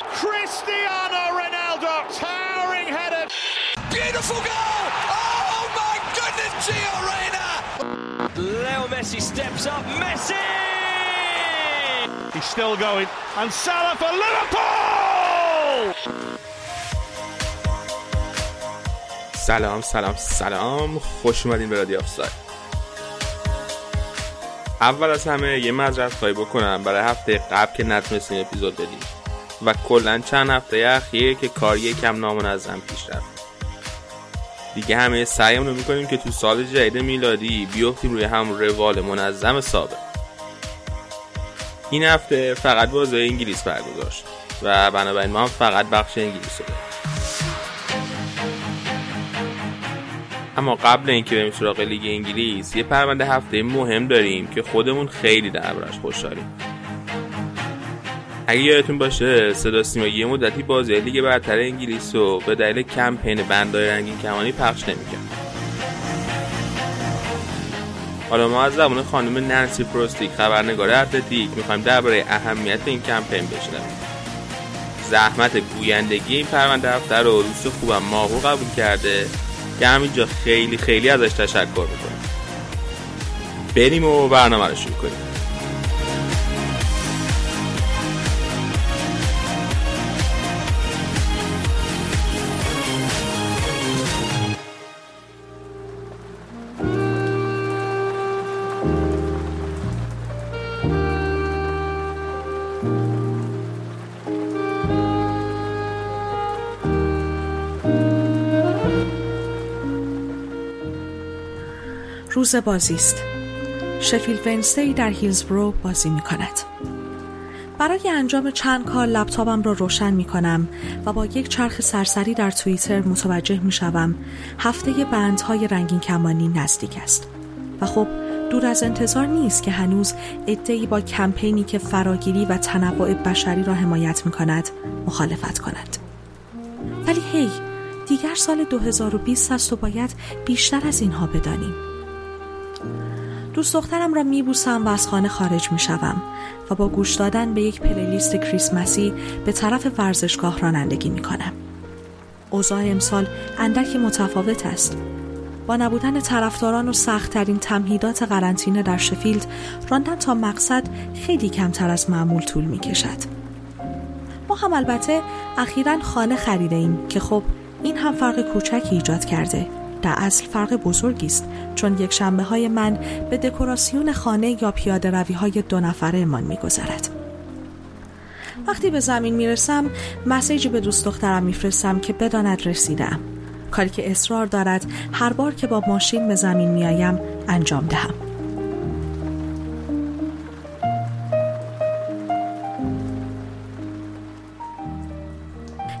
Cristiano Ronaldo, towering header. Beautiful goal! Oh my goodness, Gio Reyna! Leo Messi steps up. Messi! He's still going. And Salah for Liverpool! سلام سلام سلام خوش اومدین به رادیو آفساید اول از همه یه معذرت خواهی بکنم برای هفته قبل که نتونستیم اپیزود بدیم و کلا چند هفته اخیر که کار یکم نامنظم پیش رفت. دیگه همه سعیمون رو می‌کنیم که تو سال جدید میلادی بیفتیم روی هم روال منظم سابق این هفته فقط بازی انگلیس برگزار شد و بنابراین ما هم فقط بخش انگلیس رو اما قبل اینکه بریم سراغ لیگ انگلیس یه پرونده هفته مهم داریم که خودمون خیلی دربارش خوشحالیم اگه یادتون باشه صدا سیما یه مدتی بازی لیگ برتر انگلیس رو به دلیل کمپین بندای رنگین کمانی پخش نمی‌کرد. حالا ما از زبان خانم نانسی پروستیک خبرنگار اتلتیک می‌خوایم درباره اهمیت این کمپین بشنویم. زحمت گویندگی این پرونده هفته رو روز خوبم ماهو قبول کرده که همینجا خیلی خیلی ازش تشکر می‌کنم بریم و برنامه رو شروع کنیم. روز بازی است. شفیل ونستی در هیلزبرو بازی می کند. برای انجام چند کار لپتاپم را روشن می کنم و با یک چرخ سرسری در توییتر متوجه می شوم هفته بندهای رنگین کمانی نزدیک است. و خب دور از انتظار نیست که هنوز ادهی با کمپینی که فراگیری و تنوع بشری را حمایت می کند مخالفت کنند. ولی هی دیگر سال 2020 است و باید بیشتر از اینها بدانیم. دوست دخترم را میبوسم و از خانه خارج می‌شوم و با گوش دادن به یک پلیلیست کریسمسی به طرف ورزشگاه رانندگی می‌کنم. اوضاع امسال اندکی متفاوت است. با نبودن طرفداران و سختترین تمهیدات قرنطینه در شفیلد راندن تا مقصد خیلی کمتر از معمول طول می‌کشد. ما هم البته اخیرا خانه خریده ایم که خب این هم فرق کوچکی ایجاد کرده در اصل فرق بزرگی است چون یک شنبه های من به دکوراسیون خانه یا پیاده روی های دو نفره من می گذرد. وقتی به زمین می رسم مسیجی به دوست دخترم می فرستم که بداند رسیدم کاری که اصرار دارد هر بار که با ماشین به زمین می آیم انجام دهم.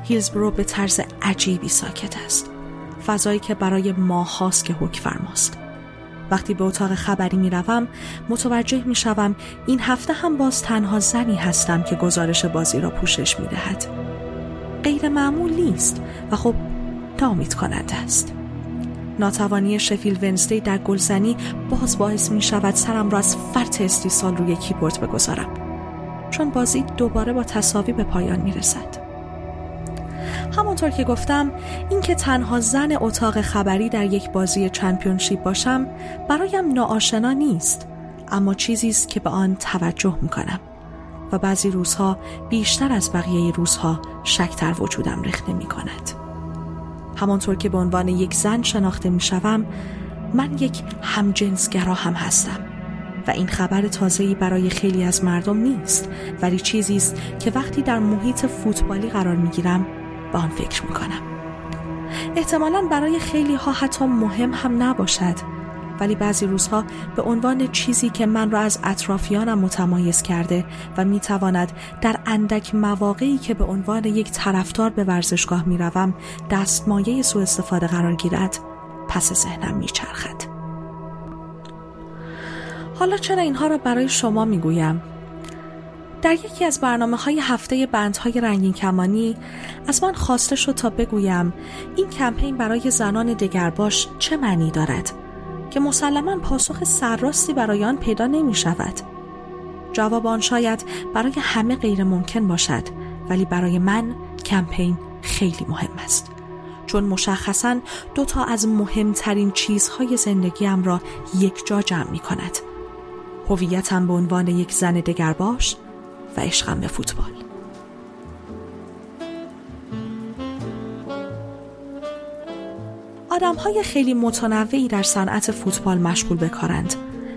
هیلزبرو به طرز عجیبی ساکت است. فضایی که برای ماه هاست که حک فرماست. وقتی به اتاق خبری می روم متوجه می شوم این هفته هم باز تنها زنی هستم که گزارش بازی را پوشش می دهد غیر معمول نیست و خب نامید کننده است. ناتوانی شفیل ونزدی در گلزنی باز باعث می شود سرم را از فرط استیصال روی کیبورد بگذارم. چون بازی دوباره با تصاوی به پایان می رسد همانطور که گفتم اینکه تنها زن اتاق خبری در یک بازی چمپیونشیپ باشم برایم ناآشنا نیست اما چیزی است که به آن توجه می‌کنم و بعضی روزها بیشتر از بقیه روزها شکتر وجودم رخنه می کند. همانطور که به عنوان یک زن شناخته می شوم من یک همجنسگرا هم هستم و این خبر تازه‌ای برای خیلی از مردم نیست ولی چیزی است که وقتی در محیط فوتبالی قرار می گیرم به آن فکر می‌کنم. احتمالا برای خیلی ها حتی مهم هم نباشد. ولی بعضی روزها به عنوان چیزی که من را از اطرافیانم متمایز کرده و می‌تواند در اندک مواقعی که به عنوان یک طرفدار به ورزشگاه می‌روم دستمایه سوء استفاده قرار گیرد پس ذهنم میچرخد. حالا چرا اینها را برای شما می‌گویم؟ در یکی از برنامه های هفته بندهای رنگین کمانی از من خواسته شد تا بگویم این کمپین برای زنان دگرباش چه معنی دارد که مسلما پاسخ سرراستی برای آن پیدا نمی شود. جواب آن شاید برای همه غیر ممکن باشد ولی برای من کمپین خیلی مهم است چون مشخصا دو تا از مهمترین چیزهای زندگیم را یک جا جمع می کند هویتم به عنوان یک زن دگرباش و عشقم به فوتبال آدم های خیلی متنوعی در صنعت فوتبال مشغول به کارند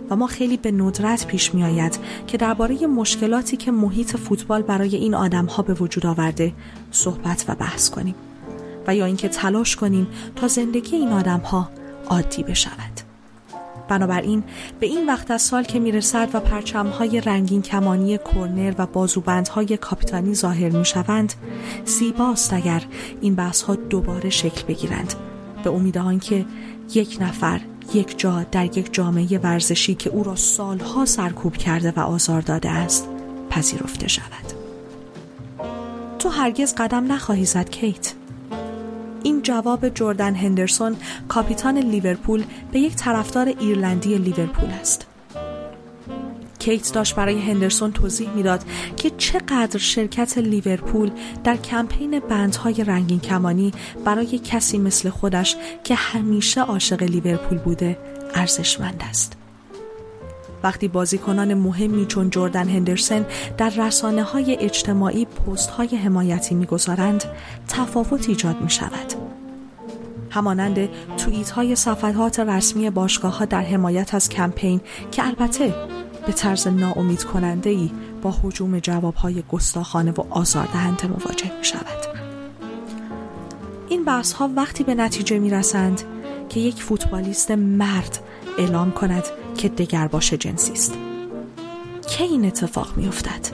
و ما خیلی به ندرت پیش می آید که درباره مشکلاتی که محیط فوتبال برای این آدم ها به وجود آورده صحبت و بحث کنیم و یا اینکه تلاش کنیم تا زندگی این آدم ها عادی بشود. بنابراین به این وقت از سال که می‌رسد و پرچمهای رنگین کمانی کرنر و بازوبندهای کاپیتانی ظاهر می شوند زیباست اگر این بحث ها دوباره شکل بگیرند. به امید که یک نفر یک جا در یک جامعه ورزشی که او را سالها سرکوب کرده و آزار داده است پذیرفته شود. تو هرگز قدم نخواهی زد کیت. این جواب جردن هندرسون کاپیتان لیورپول به یک طرفدار ایرلندی لیورپول است کیت داشت برای هندرسون توضیح می‌داد که چقدر شرکت لیورپول در کمپین بندهای رنگین کمانی برای کسی مثل خودش که همیشه عاشق لیورپول بوده ارزشمند است. وقتی بازیکنان مهمی چون جردن هندرسن در رسانه های اجتماعی پست های حمایتی می‌گذارند تفاوت ایجاد می شود. همانند توییت های صفحات رسمی باشگاه ها در حمایت از کمپین که البته به طرز ناامید کننده ای با حجوم جواب های گستاخانه و آزاردهنده مواجه می شود. این بحث ها وقتی به نتیجه می رسند که یک فوتبالیست مرد اعلام کند که دگر باشه جنسی است. کی این اتفاق می افتد؟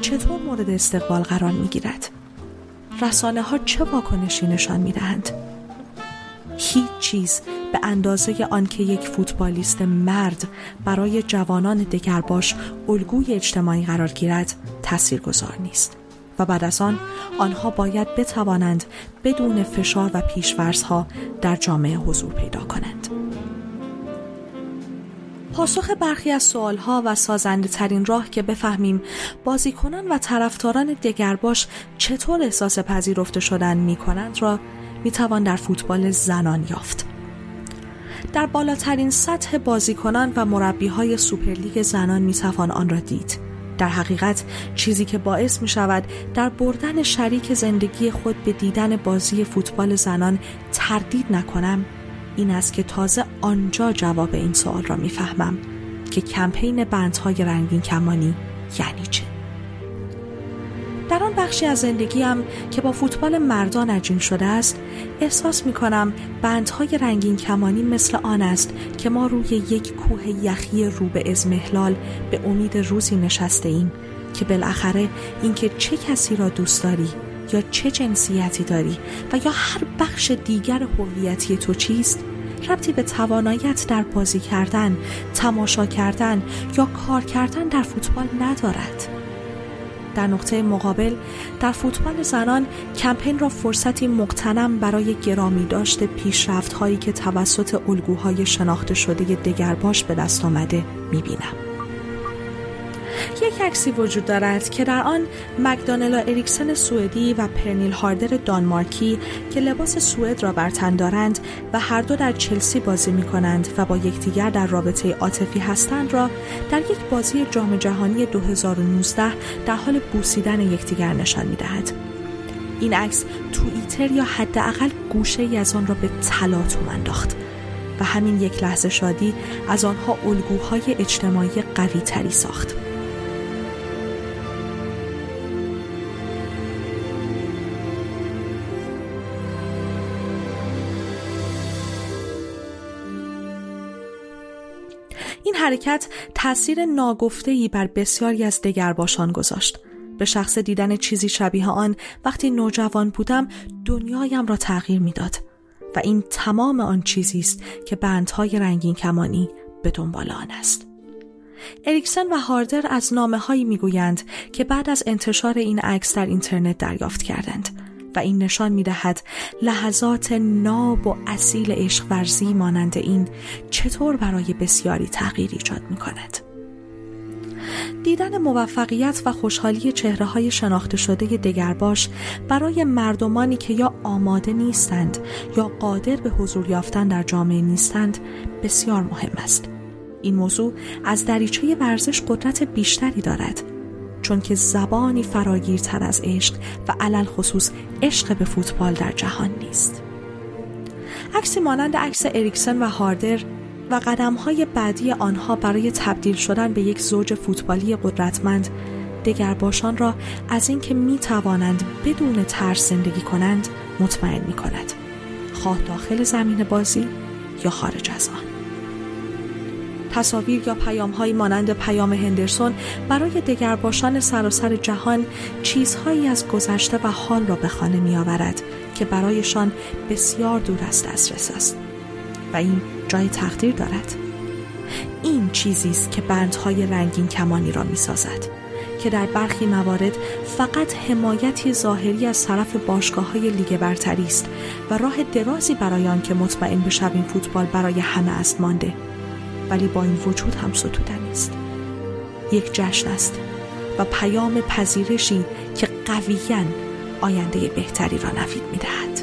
چطور مورد استقبال قرار می گیرد؟ رسانه ها چه واکنشی نشان می دهند؟ هیچ چیز به اندازه آنکه یک فوتبالیست مرد برای جوانان دگرباش الگوی اجتماعی قرار گیرد تاثیرگذار نیست و بعد از آن آنها باید بتوانند بدون فشار و پیشورزها در جامعه حضور پیدا کنند پاسخ برخی از سوالها و سازنده ترین راه که بفهمیم بازیکنان و طرفداران دگرباش چطور احساس پذیرفته شدن می کنند را می توان در فوتبال زنان یافت. در بالاترین سطح بازیکنان و مربی های سوپرلیگ زنان می توان آن را دید. در حقیقت چیزی که باعث می شود در بردن شریک زندگی خود به دیدن بازی فوتبال زنان تردید نکنم این است که تازه آنجا جواب این سوال را می‌فهمم که کمپین بندهای رنگین کمانی یعنی چه. در آن بخشی از زندگیم که با فوتبال مردان عجین شده است احساس می کنم بندهای رنگین کمانی مثل آن است که ما روی یک کوه یخی رو به ازمهلال به امید روزی نشسته ایم که بالاخره اینکه چه کسی را دوست داری یا چه جنسیتی داری و یا هر بخش دیگر هویتی تو چیست ربطی به تواناییت در بازی کردن، تماشا کردن یا کار کردن در فوتبال ندارد. در نقطه مقابل در فوتبال زنان کمپین را فرصتی مقتنم برای گرامی داشت پیشرفت هایی که توسط الگوهای شناخته شده دگرباش به دست آمده می‌بینم. یک عکسی وجود دارد که در آن مکدانلا اریکسن سوئدی و پرنیل هاردر دانمارکی که لباس سوئد را بر تن دارند و هر دو در چلسی بازی می کنند و با یکدیگر در رابطه عاطفی هستند را در یک بازی جام جهانی 2019 در حال بوسیدن یکدیگر نشان می دهد. این عکس توییتر یا حداقل گوشه ای از آن را به تلاطم انداخت و همین یک لحظه شادی از آنها الگوهای اجتماعی قوی تری ساخت. حرکت تاثیر ناگفته‌ای بر بسیاری از دگرباشان گذاشت. به شخص دیدن چیزی شبیه آن وقتی نوجوان بودم دنیایم را تغییر می‌داد و این تمام آن چیزی است که بندهای رنگین کمانی به دنبال آن است. اریکسن و هاردر از نامه هایی می‌گویند که بعد از انتشار این عکس در اینترنت دریافت کردند و این نشان می دهد لحظات ناب و اصیل عشق ورزی مانند این چطور برای بسیاری تغییر ایجاد می کند. دیدن موفقیت و خوشحالی چهره های شناخته شده دگرباش برای مردمانی که یا آماده نیستند یا قادر به حضور یافتن در جامعه نیستند بسیار مهم است. این موضوع از دریچه ورزش قدرت بیشتری دارد چون که زبانی فراگیرتر از عشق و علل خصوص عشق به فوتبال در جهان نیست. عکسی مانند عکس اریکسن و هاردر و قدم های بعدی آنها برای تبدیل شدن به یک زوج فوتبالی قدرتمند دگرباشان را از اینکه می توانند بدون ترس زندگی کنند مطمئن می کند خواه داخل زمین بازی یا خارج از آن تصاویر یا پیام های مانند پیام هندرسون برای دگرباشان سراسر جهان چیزهایی از گذشته و حال را به خانه می آورد که برایشان بسیار دور از دسترس است و این جای تقدیر دارد. این چیزی است که بندهای رنگین کمانی را می سازد که در برخی موارد فقط حمایتی ظاهری از طرف باشگاه های لیگ برتری است و راه درازی برای آن که مطمئن بشویم فوتبال برای همه است مانده. ولی با این وجود هم ستودنی است یک جشن است و پیام پذیرشی که قویا آینده بهتری را نوید می‌دهد.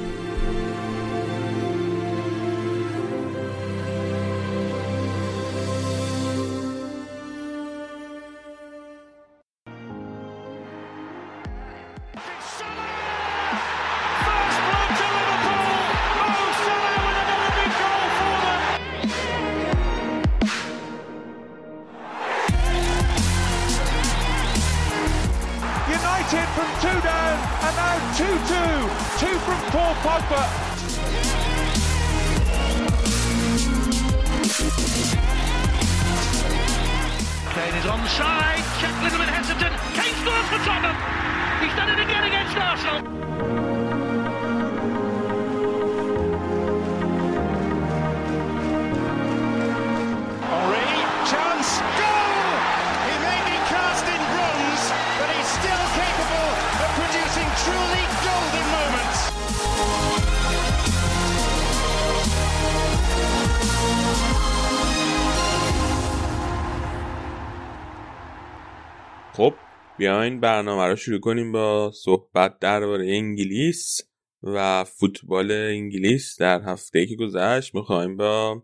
بیاین برنامه رو شروع کنیم با صحبت درباره انگلیس و فوتبال انگلیس در هفته که گذشت. می‌خوایم با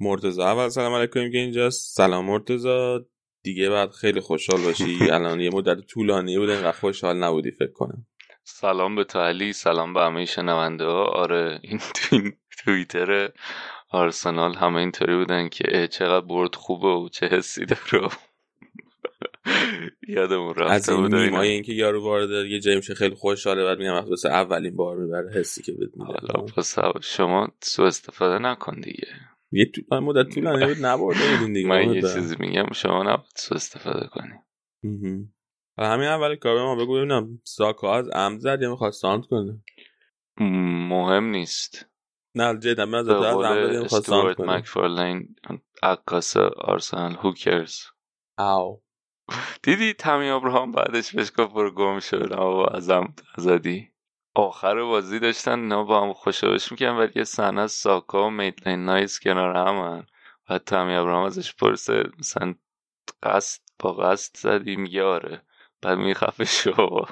مرتزا اول سلام علیکم که اینجاست سلام مرتزا دیگه بعد خیلی خوشحال باشی. الان یه مدت طولانی بود اینقدر خوشحال نبودی فکر کنم. سلام به تو علی سلام به همه شنونده ها. آره این تو- توییتر آرسنال همه اینطوری بودن که چقدر برد خوبه و چه حسی داره. یادمون از رفته این. نیمای اینکه یارو وارد یه جایی میشه خیلی خوشحاله بعد میگم واسه اولین بار می‌بره حسی که حالا میده شما سو استفاده نکن دیگه. یه تو... مدت طولانی بود نبرده بودین دیگه من یه. چیزی میگم شما نباید سو استفاده کنی. و همین اول کار ما بگو ببینم ساکا از عمد زد یا می‌خواد سانت کنه؟ مهم نیست. نه جدا من از از عمد زد می‌خواد سانت کنه. مکفارلین عکاس آرسنال هوکرز او دیدی تامی ابراهام بعدش بهش گفت برو گم شو نه ازم ازدی آخر بازی داشتن نه با هم خوشبش می‌کنن ولی یه صحنه از ساکا و میتلین نایس کنار همن. و تامی ابراهام ازش پرسه مثلا قصد با قصد زدی؟ میگه آره. بعد میخفه شو.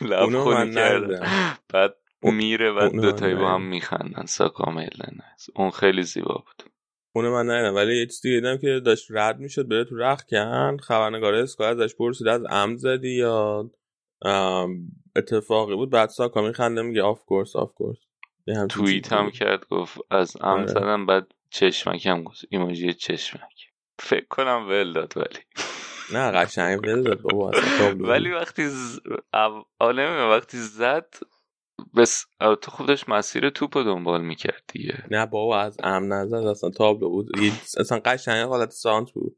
لب خونی من کرده. بعد میره اونو دوتایی با هم. میخندن ساکا و میتلند نایلز. اون خیلی زیبا بود. اونو من ندیدم ولی یه چیزی دیدم که داشت رد می‌شد بره تو رخکن خبرنگار Sky ازش پرسید از عمد زدی یا اتفاقی بود؟ بعد ساکا میخنده میگه of course of course توییت هم کرد گفت از عمد آره. زدم بعد چشمک هم گفت ایموجی چشمک. فکر کنم ول داد ولی نه قشنگ ول داد بابا. ولی وقتی ز... نمی‌دونم، وقتی زد بس تو خود داشت مسیر توپ رو دنبال می‌کرد دیگه. نه بابا از ام نزد اصلا تابلو بود. اصلا قشنگ حالت سانت بود.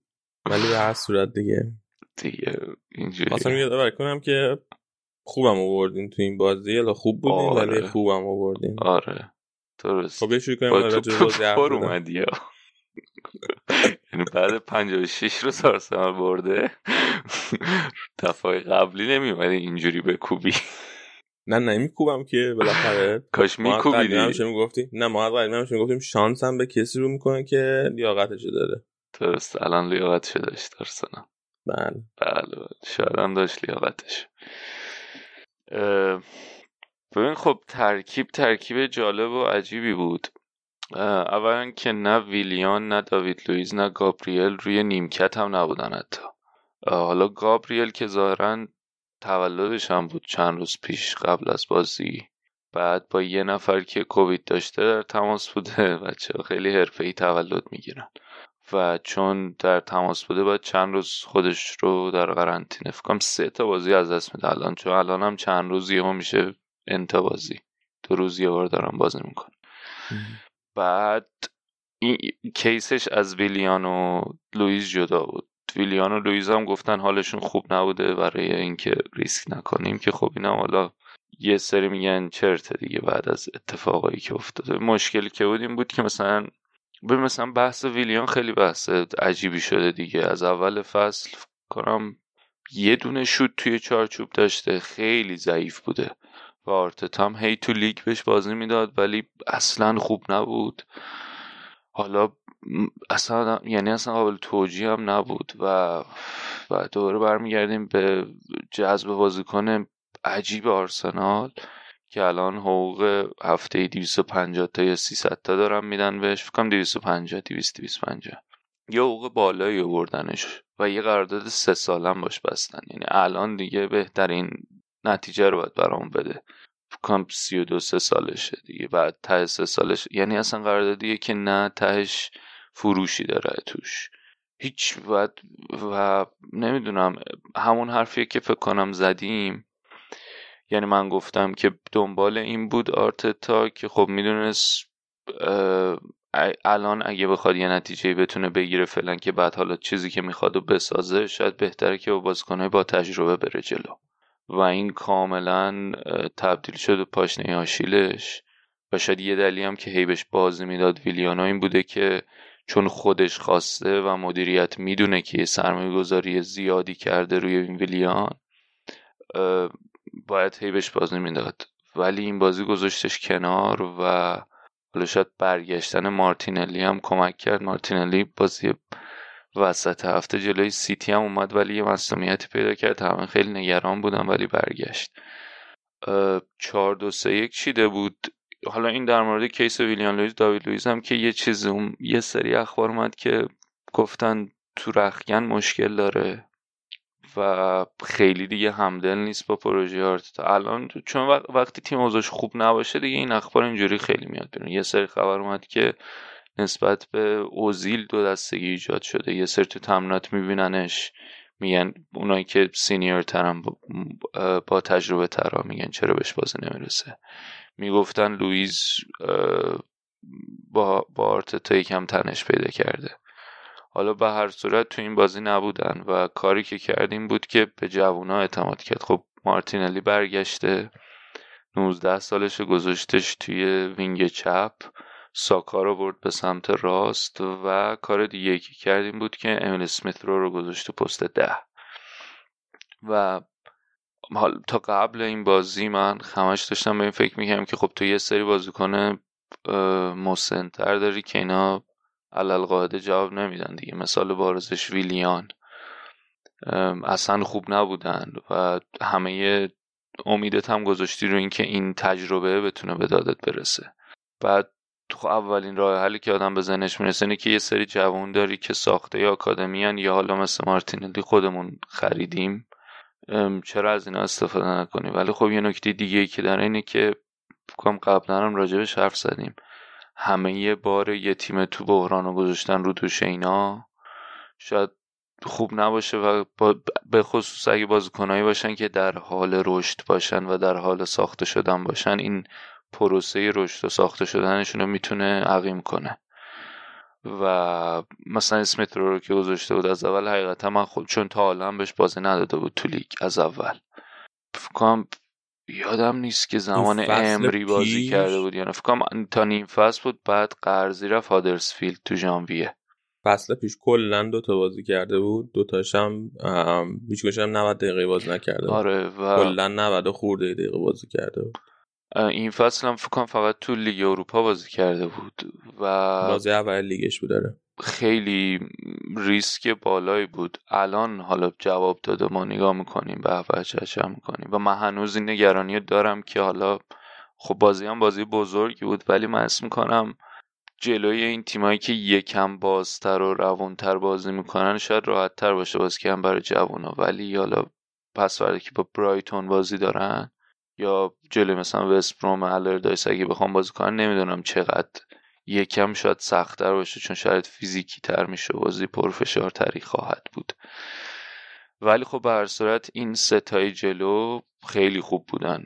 ولی به هر صورت دیگه. دیگه اینجوری. خواستم یادآوری کنم که خوبم آوردین تو این بازی. الا خوب بودین آره. ولی خوبم آوردین. آره. درست. خب شروع کنیم با راجع به توپ بازی پر. اومدی. یعنی بعد 56 رو آرسنال برده. دفعه قبلی نمیومدی اینجوری بکوبی. نه نه میکوبم که بالاخره. کاش میکوبیدی. همیشه می‌گفتیم نه ما از قدیم همیشه می‌گفتیم؟ شانس هم به کسی رو می‌کنه که لیاقتشو داره. درست الان لیاقتشو داشت آرسنال بله. بله شاید هم داشت لیاقتش. ببین خب ترکیب ترکیب جالب و عجیبی بود. اولا که نه ویلیان نه داوید لویز نه گابریل روی نیمکت هم نبودن حتی. حالا گابریل که ظاهرا تولدش هم بود چند روز پیش قبل از بازی. بعد با یه نفر که کووید داشته در تماس بوده بچه خیلی حرفه‌ای تولد می‌گیرن. و چون در تماس بوده باید چند روز خودش رو در قرنطینه فکر کنم سه تا بازی از دست میده الان چون الان هم چند روز یهو میشه تا بازی. دو روز یه بار دارم بازی می‌کنه بعد این case ش از ویلیان و لویز جدا بود. ویلیان و لویز هم گفتن حالشون خوب نبوده برای اینکه ریسک نکنیم که خب اینم حالا یه سری میگن چرته دیگه بعد از اتفاقایی که افتاده. مشکلی که بود این بود که مثلا به مثلا بحث ویلیان خیلی بحث عجیبی شده دیگه. از اول فصل کنم یه دونه شوت توی چارچوب داشته خیلی ضعیف بوده و آرتتا هم هی تو لیگ بهش بازی می‌داد ولی اصلا خوب نبود. حالا اصلا یعنی اصلا قابل توجیه هم نبود و و دوباره برمیگردیم به جذب بازیکن عجیب آرسنال که الان حقوق هفته 250 تا یا 300 تا دارن میدن بهش. فکرم 250 200 250 یه حقوق بالایی آوردنش و یه قرارداد سه سالم باش بستن. یعنی الان دیگه بهترین نتیجه رو باید برام بده. فکرم 32 سه سالشه دیگه. بعد ته سه سالش یعنی اصلا قراردادیه که نه تهش فروشی داره توش. هیچ و, و نمی‌دونم همون حرفیه که فکر کنم زدیم. یعنی من گفتم که دنبال این بود آرتتا که خب می‌دونست الان اگه بخواد یه نتیجه بتونه بگیره فعلا که بعد حالا چیزی که می‌خواد و بسازه شاید بهتره که با بازیکنهای با تجربه بره جلو. و این کاملا تبدیل شد به پاشنه آشیلش. و شاید یه دلیلی هم که هیبش بازی می‌داد ویلیانا این بوده که چون خودش خواسته و مدیریت می‌دونه که یه سرمایه گذاری زیادی کرده روی این ویلیان باید هیبش بازی می‌داد. ولی این بازی گذاشتش کنار و حالا شاید برگشتن مارتینلی هم کمک کرد. مارتینلی بازی وسط هفته جلوی سیتی هم اومد ولی یه مصدومیتی پیدا کرد. همه خیلی نگران بودن ولی برگشت. چهار دو سه یک چیده بود. حالا این در مورد case ویلیان لویز داوید لویز هم که یه چیز اون یه سری اخبار اومد که گفتن تو رختکن مشکل داره و خیلی دیگه همدل نیست با پروژه آرتتا. الان چون وقتی تیم اوضاعش خوب نباشه دیگه این اخبار اینجوری خیلی میاد بیرون. یه سری خبر اومد که نسبت به اوزیل دو دستگی ایجاد شده. یه سری تو تمرینات میبیننش. میگن اونایی که senior ترن با تجربه ترا میگن چرا بهش بازی نمی‌رسه. می‌گفتن لوئیس با با آرتتا یکم تنش پیدا کرده. حالا به هر صورت تو این بازی نبودن و کاری که کردیم بود که به جوونا اعتماد کرد. خب مارتینلی برگشته. 19 سالش گذاشتش توی وینگ چپ. ساکا رو برد به سمت راست و کار دیگه که کردیم بود که امیل اسمیت رو رو گذاشت پست ده. و حال تا قبل این بازی من خمش داشتم به این فکر می‌کنم که خب تو یه سری بازیکن مسنتر داری که اینا علل جواب نمیدن دیگه. مثال بارزش ویلیان اصلا خوب نبودن و همه امیدت هم گذاشتی رو اینکه این تجربه بتونه به دادت برسه. بعد تو اولین راه حلی که آدم به ذهنش می‌رسه اینه که یه سری جوان داری که ساخته یا آکادمیان یا حالا مثل مارتینلی خودمون خریدیم. چرا از اینا استفاده نکنی؟ ولی خب یه نکته دیگه ای که داره اینه که کم قبلا هم راجبش حرف زدیم. همه یه بار یه تیم تو بحران رو گذاشتن رو دوش اینا. شاید خوب نباشه و به خصوص اگه بازیکنایی باشن که در حال رشد باشن و در حال ساخته شدن باشن این پروسه رشد و ساخته شدنشون رو می‌تونه عقیم کنه. و مثلا اسمیت رو, که گذاشته بود از اول حقیقتا من خود چون تا حالا بهش بازی نداده بود تو لیگ از اول. فکرم یادم نیست که زمان امری بازی کرده بود یا نه. تا نیم فصل بود بعد قرضی رفت هادرسفیلد تو ژانویه. فصل پیش کلا دو تا بازی کرده بود. دو تاشم هیچ هم 90 دقیقه بازی نکرده آره و کلا 90 خورده دقیقه بازی کرده بود. این فصل هم فکر فقط تو لیگ اروپا بازی کرده بود و بازی اول لیگش بود داره خیلی ریسک بالایی بود. الان حالا جواب داده ما نگاه می‌کنیم به به می‌کنیم. و من هنوز این نگرانی دارم که حالا خب بازی هم بازی بزرگی بود ولی من اسم می‌کنم جلوی این تیمایی که یکم بازتر و روونتر بازی می‌کنن شاید راحت تر باشه بازی که هم برای جوونا. ولی حالا پس که با برایتون بازی دارن یا جلوی مثلا وستبروم الردایس اگه بخوام بازی کنن نمی‌دونم چقدر. یکم شاید سختتر باشه چون شاید فیزیکی تر میشه بازی تری خواهد بود. ولی خب به صورت این ستای جلو خیلی خوب بودن.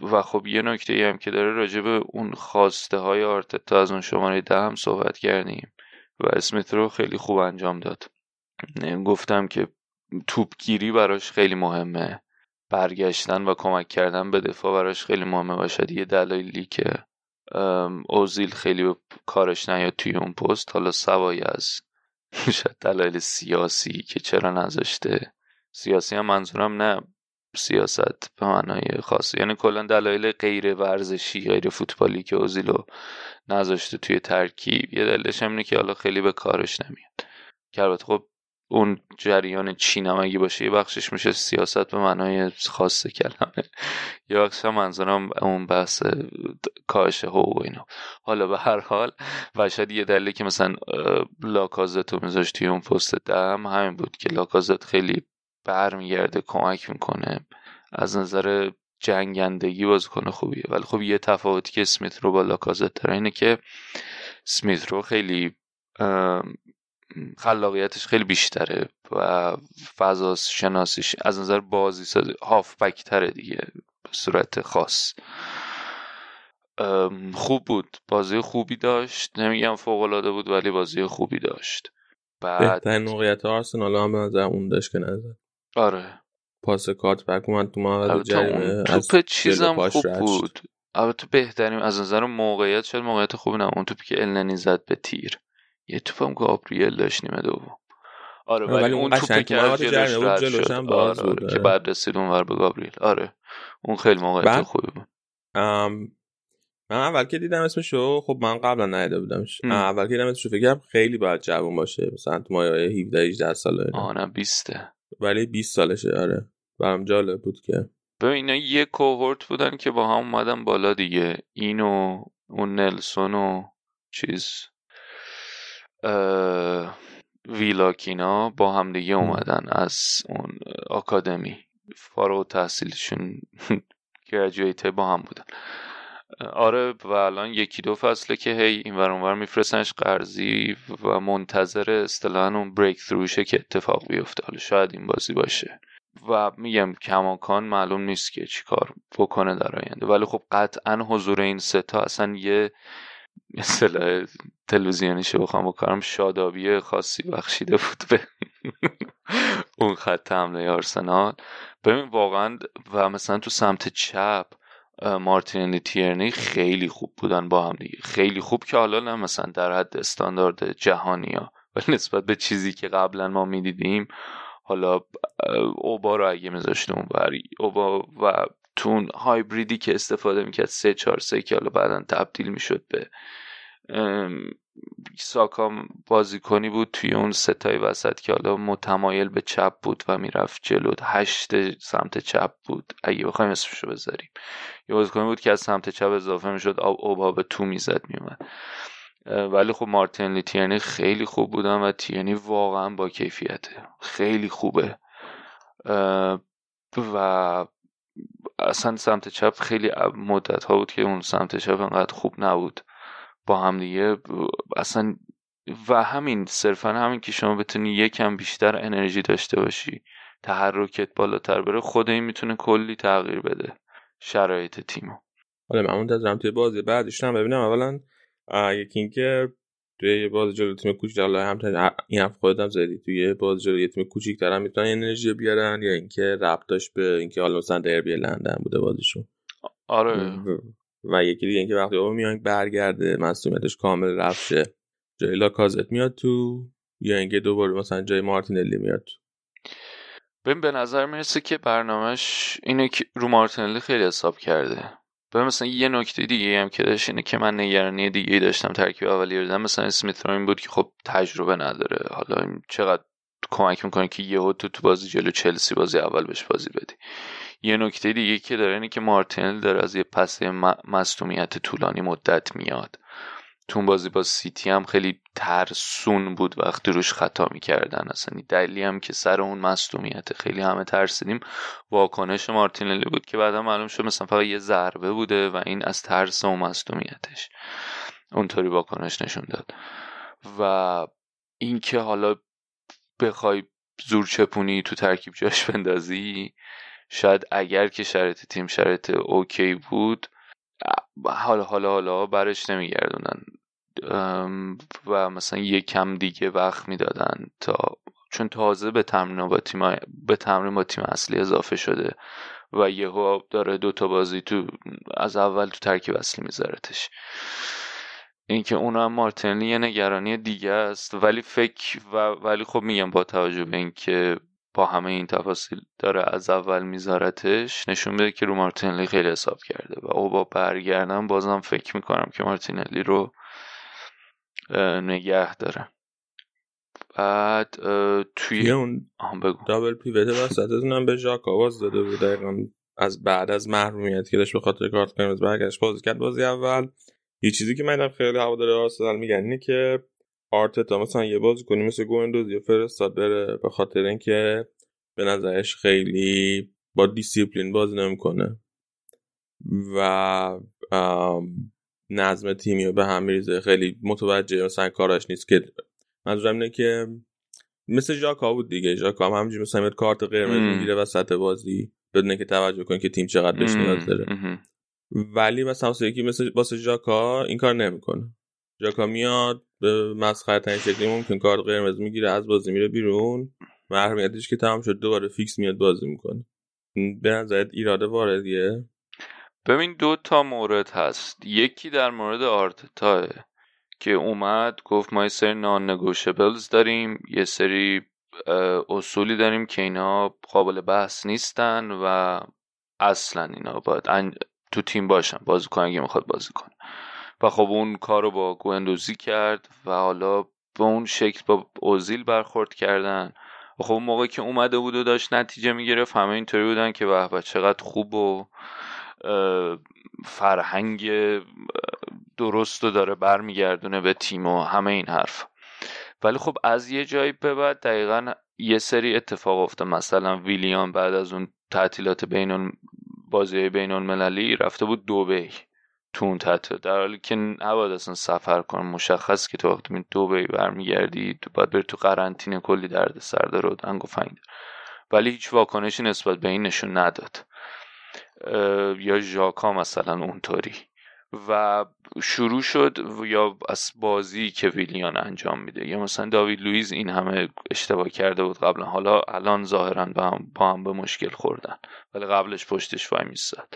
و خب یه نکته هم که داره راجع به اون خواسته های آرتتا از اون شماره ده هم صحبت کردیم و اسمیت رو خیلی خوب انجام داد. گفتم که توپگیری براش خیلی مهمه. برگشتن و کمک کردن به دفاع براش خیلی مهمه باشد یه دلایلی که اوزیل خیلی کارش نیاد توی اون پست. حالا سوای از شاید دلایل سیاسی که چرا نذاشته. سیاسی هم منظورم نه سیاست به معنای خاص. یعنی کلا دلایل غیر ورزشی غیر فوتبالی که اوزیلو نذاشته توی ترکیب. یه دلیلش هم اینه که حالا خیلی به کارش نمیاد. که البته خب اون جریان چینمگی باشه یه بخشش میشه سیاست به معنای خاص کلمه. یه بخشش هم منظورم اون بحث کاهش حقوق و اینا. حالا به هر حال و شاید یه دلیلی که مثلا لاکازت رو میذاشت توی اون پست دم همین بود که لاکازت خیلی برمیگرده کمک می‌کنه از نظر جنگندگی بازیکن خوبیه. ولی خب یه تفاوتی که سمیت رو با لاکازت داره اینه که سمیت رو خیلی خلاقیتش خیلی بیشتره و فضا شناسیش از نظر بازی ساز هافبک تره دیگه به صورت خاص. خوب بود. بازی خوبی داشت. نمیگم فوق العاده بود ولی بازی خوبی داشت. بعد بهترین موقعیت آرسنال هم نظر اون داشت که نظر آره. پاس کارت بک اومد تو محوطه جریمه توپ چیزم خوب بود. البته بهترین از نظر موقعیت شد موقعیت خوبی نه اون توپی که النی زد به تیر. یه توپم گابریل داشت نیمه دوم آره ولی اون توپی که از جلوش رد شد. آره, آره. که آره. بعد رسید اونور به گابریل. آره اون خیلی موقعیت خوبی بود. من اول که دیدم اسمشو خب من قبلا ندیده بودم. اول که دیدم اسمشو فکر خیلی باید جوون باشه. مثلا تو مایه 17 18 ساله نه 20 ولی 20 سالشه آره. برام جالب بود که. ببین اینا یه کوهورت بودن که با هم اومدن بالا دیگه. اینو اون نلسون و چیز. ویلاکینا با هم دیگه اومدن از اون آکادمی. فارغ تحصیلشون گرجویته با هم بودن. آره و الان یکی دو فصله که هی این ور میفرستنش قرضی و منتظر اصطلاحا اون بریک ثروشه که اتفاق بیفته. حالا شاید این بازی باشه. و میگم کماکان معلوم نیست که چیکار بکنه در آینده. ولی خب قطعا حضور این ستا اصلا یه اصطلاح تلویزیونیشو بخوام بکنم شادابی خاصی بخشیده بود به اون خط حمله آرسنال. ببین واقعا و مثلا تو سمت چپ مارتینلی تیرنی خیلی خوب بودن با هم دیگه. خیلی خوب که حالا نه مثلا در حد استاندارد جهانی ها ولی نسبت به چیزی که قبلا ما می‌دیدیم حالا اوبا رو اگه میذاشتیم اون بری اوبا و تون هایبریدی که استفاده می‌کرد سه چهار سه که حالا بعدا تبدیل می‌شد به ساکا بازیکنی بود توی اون ستای وسط که حالا متمایل به چپ بود و می‌رفت جلو. هشت سمت چپ بود. اگه بخوایم اسمشو بذاریم. یه بازیکنی بود که از سمت چپ اضافه می‌شد. اوبا به تو می‌زد میومد ولی خب مارتین لیتیانی خیلی خوب بودن و تیانی واقعا با کیفیته. خیلی خوبه. و اصلا سمت چپ خیلی مدت ها بود که اون سمت چپ انقدر خوب نبود. با هم دیگه اصلا و همین صرفا همین که شما بتونی یکم بیشتر انرژی داشته باشی تحرکت بالاتر بره خود این می‌تونه کلی تغییر بده شرایط تیمو. حالا من منتظرم توی بازی بعدش هم ببینم اولا یکی اینکه توی یه باز جلو تیم کوچیک حالا هم این هم خودت زدی. توی باز جلو یه تیم کوچیک هم می‌تونن انرژی بیارن یا اینکه ربط داشت به اینکه حالا مثلا دربی لندن بوده بازیشون. آره. و یکی دیگه اینکه وقتی او میان برگرده مسئولیتش کامل رفشه جای لاکازت میاد تو یا اینکه دوباره مثلا جای مارتینلی میاد تو. ببین به نظر می‌رسه که برنامهش اینه که رو مارتینلی خیلی حساب کرده. به مثلا یه نکته دیگه هم که داشت اینه که من نگرانی دیگه داشتم ترکیب اولی رو مثلا اسمیت این بود که خب تجربه نداره. حالا این چقدر کمک می‌کنه که یهو تو تو بازی جلو چلسی بازی اول بهش بازی بدی. یه نکته دیگه که داره اینه که مارتینل داره از یه پس مصومیت طولانی مدت میاد. تو بازی با سیتی هم خیلی ترسون بود وقتی روش خطا می‌کردن. اصلا دلیلی هم که سر اون مصدومیت خیلی همه ترسیدیم. واکنش مارتینلی بود که بعدا معلوم شد مثلا فقط یه ضربه بوده و این از ترس و مصدومیتش. اونطوری واکنش نشون داد. و اینکه حالا بخوای زور چپونی تو ترکیب جاش بندازی شاید اگر که شرط تیم شرط اوکی بود حالا حالا حالا برش نمیگردونن. و مثلا یه کم دیگه وقت می‌دادن تا چون تازه به تمرین با تیم به تمرین با تیم اصلی اضافه شده و یهو داره دوتا بازی تو از اول تو ترکیب اصلی میذارتش. اینکه اون هم مارتینلی یه نگرانی دیگه است. ولی فکر و ولی خب میگم با توجه به اینکه با همه این تفاصیل داره از اول میذارتش نشون میده که رو مارتینلی خیلی حساب کرده و او با برگردن بازم فکر می‌کنم که مارتینلی رو نگه داره. بعد توی اون بگو. دابل پیوت وسطتون هم به ژاک آواز داده بود دقیقا. از بعد از محرومیت که داشت به خاطر کارت قرمز برگشت بازی کرد. بازی اول یه چیزی که من خیلی هوادار آرسنال میگن اینه که آرتتا مثلا یه بازی کنی مثل گوندوزی فرستاد بره به خاطر اینکه به نظرش خیلی با دیسیپلین بازی نمی‌کنه و نظم تیمی رو به هم میریزه خیلی متوجه مثلا کاراش نیست که منظورم اینه که مثل ژاکا بود دیگه. ژاکا هم همینجوری مثلا کارت قرمز می‌گیره وسط بازی بدون که توجه کنه که تیم چقدر بهش نیاز داره. ولی مثلا واسه یکی مثل واسه ژاکا این کار نمی‌کنه. ژاکا میاد به مسخره ترین شکلی ممکن کارت قرمز می‌گیره از بازی میره بیرون. محرومیتش که تمام شد دوباره فیکس میاد بازی می‌کنه. به نظرت ایراده واردیه؟ ببین دو تا مورد هست. یکی در مورد آرتتا که اومد گفت ما یه سری نان نگوشبلز داریم یه سری اصولی داریم که اینا قابل بحث نیستن و اصلا اینا باید تو تیم باشن. بازی اگه می‌خواد بازی کنه. و خب اون کار رو با گوندوزی کرد و حالا به اون شکل با اوزیل برخورد کردن. و خب اون موقع که اومده بود و داشت نتیجه می‌گرفت همه اینطوری بودن که به چقدر خوب و فرهنگ درست رو داره برمیگردونه به تیم و همه این حرف. ولی خب از یه جایی به بعد دقیقا یه سری اتفاق افته مثلا ویلیان بعد از اون تعطیلات بین بازی بین المللی رفته بود دوبی تو اون در حالی که نباید اصلا سفر کنم. مشخص که تو وقتی دوبی برمیگردی تو باید بری تو قرنطینه کلی درد سر داره و دنگ و فنگ ولی هیچ واکنشی نسبت به این نشون نداد. یا ژاکا مثلا اونطوری. و شروع شد یا از بازی که ویلیان انجام میده. یا مثلا داوید لویز این همه اشتباه کرده بود قبلا. حالا الان ظاهرا با با هم به مشکل خوردن. ولی قبلش پشتش وای میستد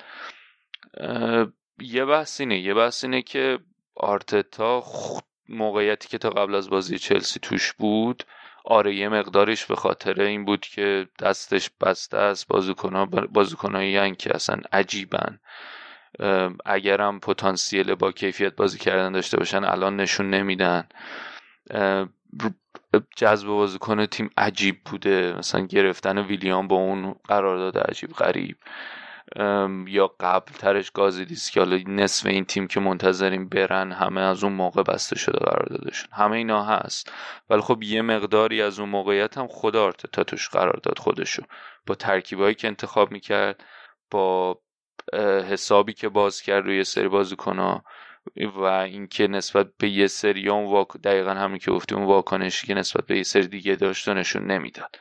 یه بحث اینه یه بحث اینه که آرتتا موقعیتی که تا قبل از بازی چلسی توش بود آره یه مقدارش به خاطر این بود که دستش بسته است بازیکنها بازیکنایی که اصلا عجیبن. اگرم پتانسیل با کیفیت بازی کردن داشته باشن الان نشون نمیدن. جذب بازیکن تیم عجیب بوده. مثلا گرفتن ویلیام با اون قرارداد عجیب غریب. یا قبل ترش گازیدیس که حالا نصف این تیم که منتظریم برن همه از اون موقع بسته شده قرار دادشون. همه اینا هست. ولی خب یه مقداری از اون موقعیت هم خود آرتتا توش قرار داد خودشو. با ترکیبایی که انتخاب می‌کرد با حسابی که باز کرد روی سری بازیکنها و اینکه نسبت به یه سری اون واک... دقیقا همین که گفتیم اون واکنشی که نسبت به یه سری دیگه داشت نشون نمی‌داد.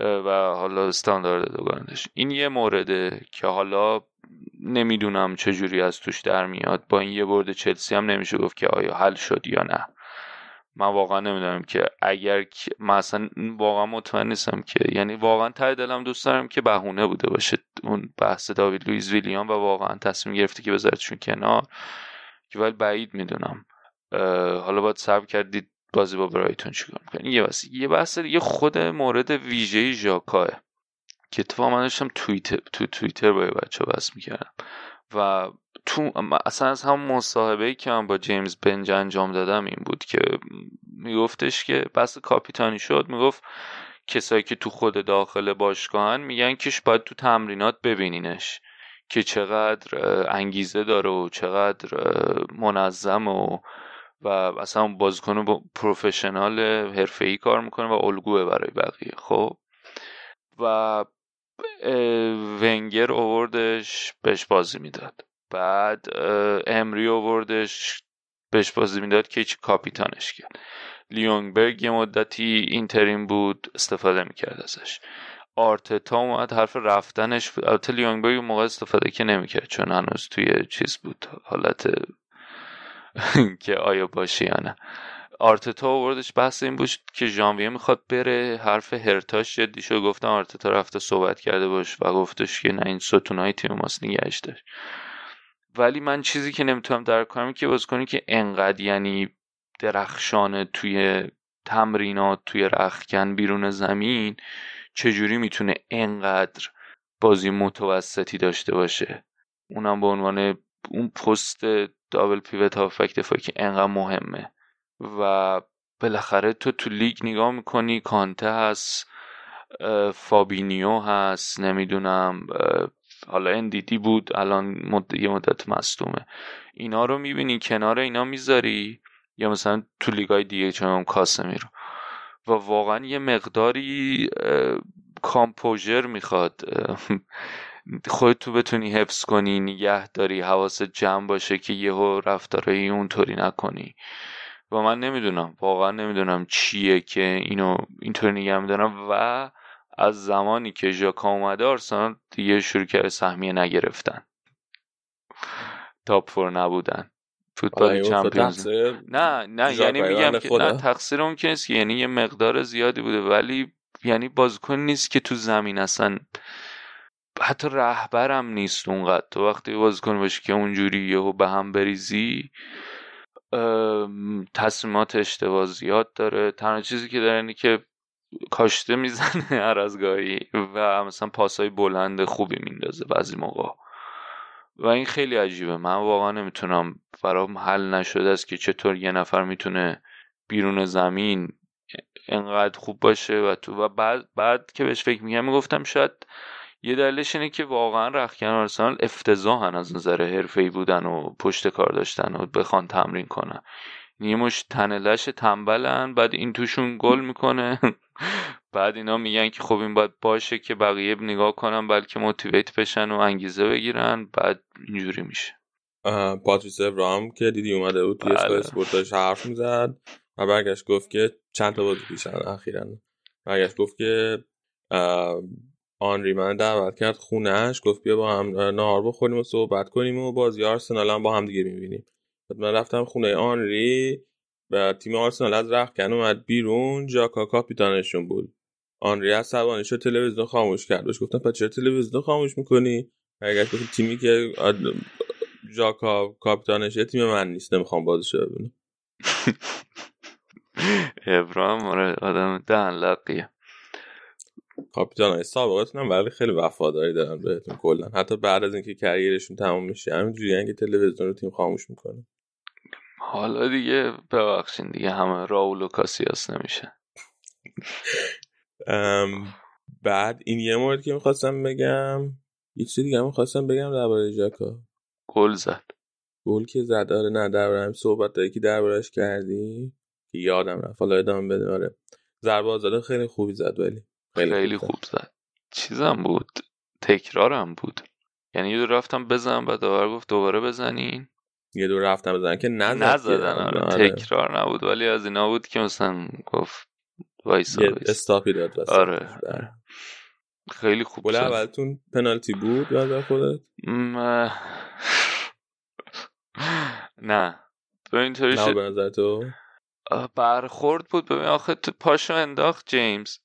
و حالا استاندارد دوگانش. این یه مورده که حالا نمی‌دونم چجوری از توش در میاد. با این یه برد چلسی هم نمیشه گفت که آیا حل شد یا نه. من واقعا نمی‌دونم که اگر من اصلا واقعا مطمئن نیستم که یعنی واقعا ته دلم دوست دارم که بهونه بوده باشه. اون بحث داوید لویز ویلیام و واقعا تصمیم گرفته که بذارتشون کنار. که ولی بعید می‌دونم. حالا باید صبر کردید. بازی با برایتون چیکار می‌کنه یه بحث یه بحث یه خود مورد ویژه ژاکاه که اتفاقا من داشتم توییتر تو توییتر با بچه بحث می‌کردم. و تو اصلا از هم مصاحبه که من با جیمز بنج انجام دادم این بود که میگفتش که بس کاپیتانی شد می‌گفت کسایی که تو خود داخل باشگاهن میگن که باید تو تمرینات ببینینش که چقدر انگیزه داره و چقدر منظم و و اصلا بازیکن با پروفشنال ای کار می‌کنه و الگوه برای بقیه. خب؟ و ونگر اووردش بهش بازی می‌داد. بعد امری اووردش بهش بازی می‌داد که چی؟ کاپیتانش کرد. لیونگبرگ یه مدتی اینترین بود استفاده می‌کرد ازش. آرتتا اومد حرف رفتنش البته لیونگبرگ موقع استفاده که نمی‌کرد چون هنوز توی چیز بود حالت که آیا باشه یا نه. آرتتا آوردش بحث این بود که ژانویه می‌خواد بره حرف هرتاش جدی شد گفتن آرتتا رفته صحبت کرده باش و گفتش که نه این ستونای تیم ماست نگهش داشت ولی من چیزی که نمی‌تونم درک کنم که کنی که انقدر یعنی درخشانه توی تمرینات توی رخکن بیرون زمین چجوری می‌تونه انقدر بازی متوسطی داشته باشه؟ اونم به عنوان اون پست دابل پیوت هافک دفاعی که انقدر مهمه. و بالاخره تو تو لیگ نگاه می‌کنی کانته هست فابینیو هست نمی‌دونم حالا اندیدی بود الان مد... یه مدت مصدومه. اینا رو می‌بینی کنار اینا می‌ذاری یا مثلا تو لیگای دیگه چون کاسمی رو. و واقعا یه مقداری کامپوژر می‌خواد خودت تو بتونی حفظ کنی نگه داری حواست جمع باشه که یهو رفتارهای اونطوری نکنی. و من نمی‌دونم واقعا نمی‌دونم چیه که اینو اینطوری نگه میدارم. و از زمانی که ژاکا اومده آرسنال دیگه شروع کرده سهمیه نگرفتن. تاپ فور نبودن. فوتبال چمپیونز نه نه یعنی میگم که نه تقصیر اون که یعنی یه مقدار زیادی بوده. ولی یعنی بازیکن نیست که تو زمین اصلا حتی رهبرم نیست اونقدر. تو وقتی بازیکن باشی که اونجوری یهو به هم بریزی تصمیمات اشتباه زیاد داره. تنها چیزی که داره اینه که کاشته می‌زنه هر از گاهی و مثلا پاسای بلند خوبی میندازه بعضی موقع. و این خیلی عجیبه. من واقعا نمی‌تونم برام حل نشده است که چطور یه نفر می‌تونه بیرون زمین انقدر خوب باشه و تو و بعد بعد که بهش فکر میگم می‌گفتم شاید یه دلیلش اینه که واقعا رخکن آرسنال افتضاحن از نظر حرفه‌ای بودن و پشت کار داشتن و بخوان تمرین کنن. یه مش تنلش تنبلن بعد این توشون گل می‌کنه. بعد اینا میگن که خب این باید باشه که بقیه نگاه کنن بلکه موتیویت بشن و انگیزه بگیرن. بعد اینجوری میشه. پاتریس ابراهام که دیدی اومده بود توی بله. اسپورت حرف می‌زد و برگشت گفت که چند تا بازی پیشن اخیرا. برگشت گفت که آنری من دعوت کرد خونهش گفت بیا با هم نهار بخوریم و صحبت کنیم و بازی آرسنال هم با هم دیگه می‌بینیم. من رفتم خونه آنری و تیم آرسنال از رخکن اومد بیرون جاکا کاپیتانشون بود. آنری از سوانش تلویزیون خاموش کرد. بهش گفتم چرا تلویزیون خاموش می‌کنی؟ اگر تیمی که جاکا کاپیتانش تیم من نیست نمی‌خوام بازیشو ببینم. ابراهیم آره آدم دهن لقیه. کاپیتان های سابقتون هم ولی خیلی وفاداری دارن بهتون کلا. حتی بعد از اینکه کریرشون تموم میشه همینجوری که تلویزیون رو تیم خاموش می‌کنه. حالا دیگه ببخشین دیگه همه راول و کاسیاس نمیشه. بعد این یه مورد که می‌خواستم بگم یه چیزی دیگه می‌خواستم بگم درباره جاکا گل زد. گل که زد آره نه درباره هم صحبت داری که دربارهش کردی یادم رفت. حالا ادامه بده آره. ضربه خیلی خوبی زد ولی. خیلی, خیلی خوب زد. چیزم بود. تکرارم بود. یعنی یه دور رفتم بزنم بعد داور گفت دوباره بزنین. یه دور رفتم بزنن که نزد نزدن آره. آره. تکرار نبود. ولی از اینا بود که مثلا گفت وایسا استاپی داد آره. آره. خیلی خوب گل اولتون پنالتی بود نظر خودت؟ نه. به اینطوری شد. به نظر تو؟ برخورد بود. ببین آخه پاشو انداخت جیمز.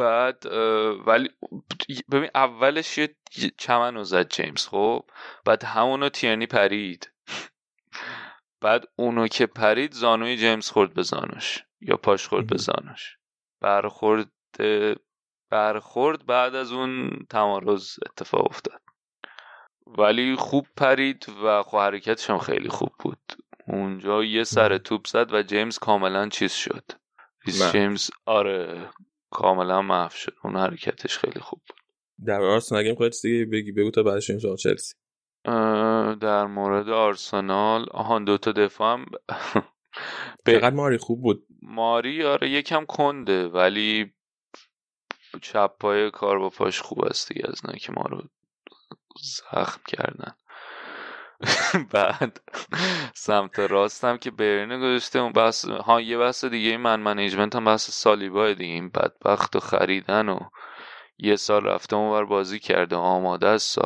بعد ولی ببین اولش یه چمن رو زد جیمز خب؟ بعد همونو تیرنی پرید. بعد اونو که پرید زانوی جیمز خورد به زانوش. یا پاش خورد به زانوش. برخورد برخورد بعد از اون تمارز اتفاق افتاد. ولی خوب پرید و خب حرکتش هم خیلی خوب بود. اونجا یه سر توپ زد و جیمز کاملا چیز شد. جیمز آره. کاملا محو شد. اون حرکتش خیلی خوب بود. در آرسنال اگه می‌خواید دیگه بگی بگو تا بعدش این چلسی. در مورد آرسنال آهان دوتا دفاع هم چقدر ماری خوب بود. ماری آره یکم کنده ولی چپ پای کار با پاش خوب است دیگه از نه که ما رو زخم کردن. بعد سمت راستم که برینه گذاشته اون بحث ها یه بحث دیگه من منیجمنت هم بحث سالیبای دیگه این بدبخت و خریدن و یه سال رفته اونور بازی کرده آماده است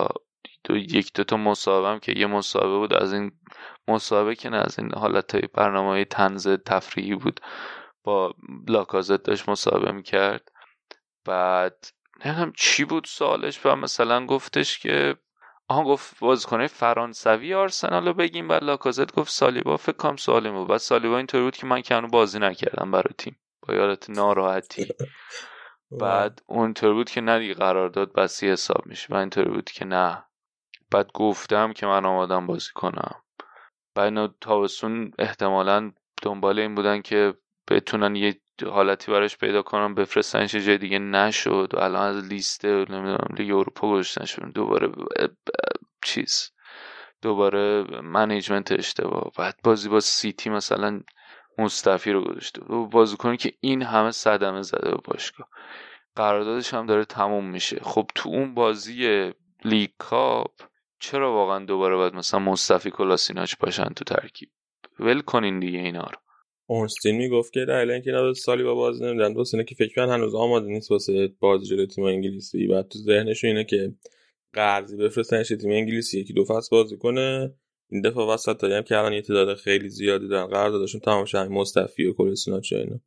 دو یک دو تا مصاحبه که یه مصاحبه بود از این مصاحبه که نه از این حالت برنامه های تنز تفریحی بود با لاکازت داشت مصاحبه می‌کرد. بعد نمی‌دونم چی بود سوالش و مثلا گفتش که آها گفت بازیکنه فرانسوی آرسنال رو بگیم بعد لاکازت گفت سالیبا فکر کنم سوالی بود بعد سالیبا اینطوری بود که من کنو بازی نکردم برای تیم. با یادت ناراحتی. بعد اونطور بود که نه دیگه قرارداد بسی حساب میشه و اینطوری بود که نه. بعد گفتم که من آمادم بازی کنم. بعد تابستون احتمالا دنبال این بودن که بتونن یه حالتی براش پیدا کنم بفرستنش جای دیگه نشد و الان از لیست نمی‌دونم لیگ اروپا گذاشتن دوباره چیز. دوباره management اشتباه. بعد بازی با سیتی مثلا مصطفی رو گذاشته. و بازیکنی که این همه صدمه زده به باشگاه. قراردادش هم داره تموم میشه. خب تو اون بازی لیگ کاپ چرا واقعا دوباره باید مثلا مصطفی کلاسیناچ باشن تو ترکیب؟ ول کنین دیگه اینا رو. اونستین می‌گفت که در اینکه اینا سالی با بازی نمیدن. واسه که فکر هنوز آماده نیست واسه بازی جلوی تیم انگلیسی. بعد تو ذهنش اینه که قرضی بفرستنش تیم انگلیسی. یکی دو فصل بازی کنه. این دفعه وسط هم که الان یه تعداد خیلی زیادی دارن قراردادشون تمام شد مصطفی و کلاسیناچ اینا.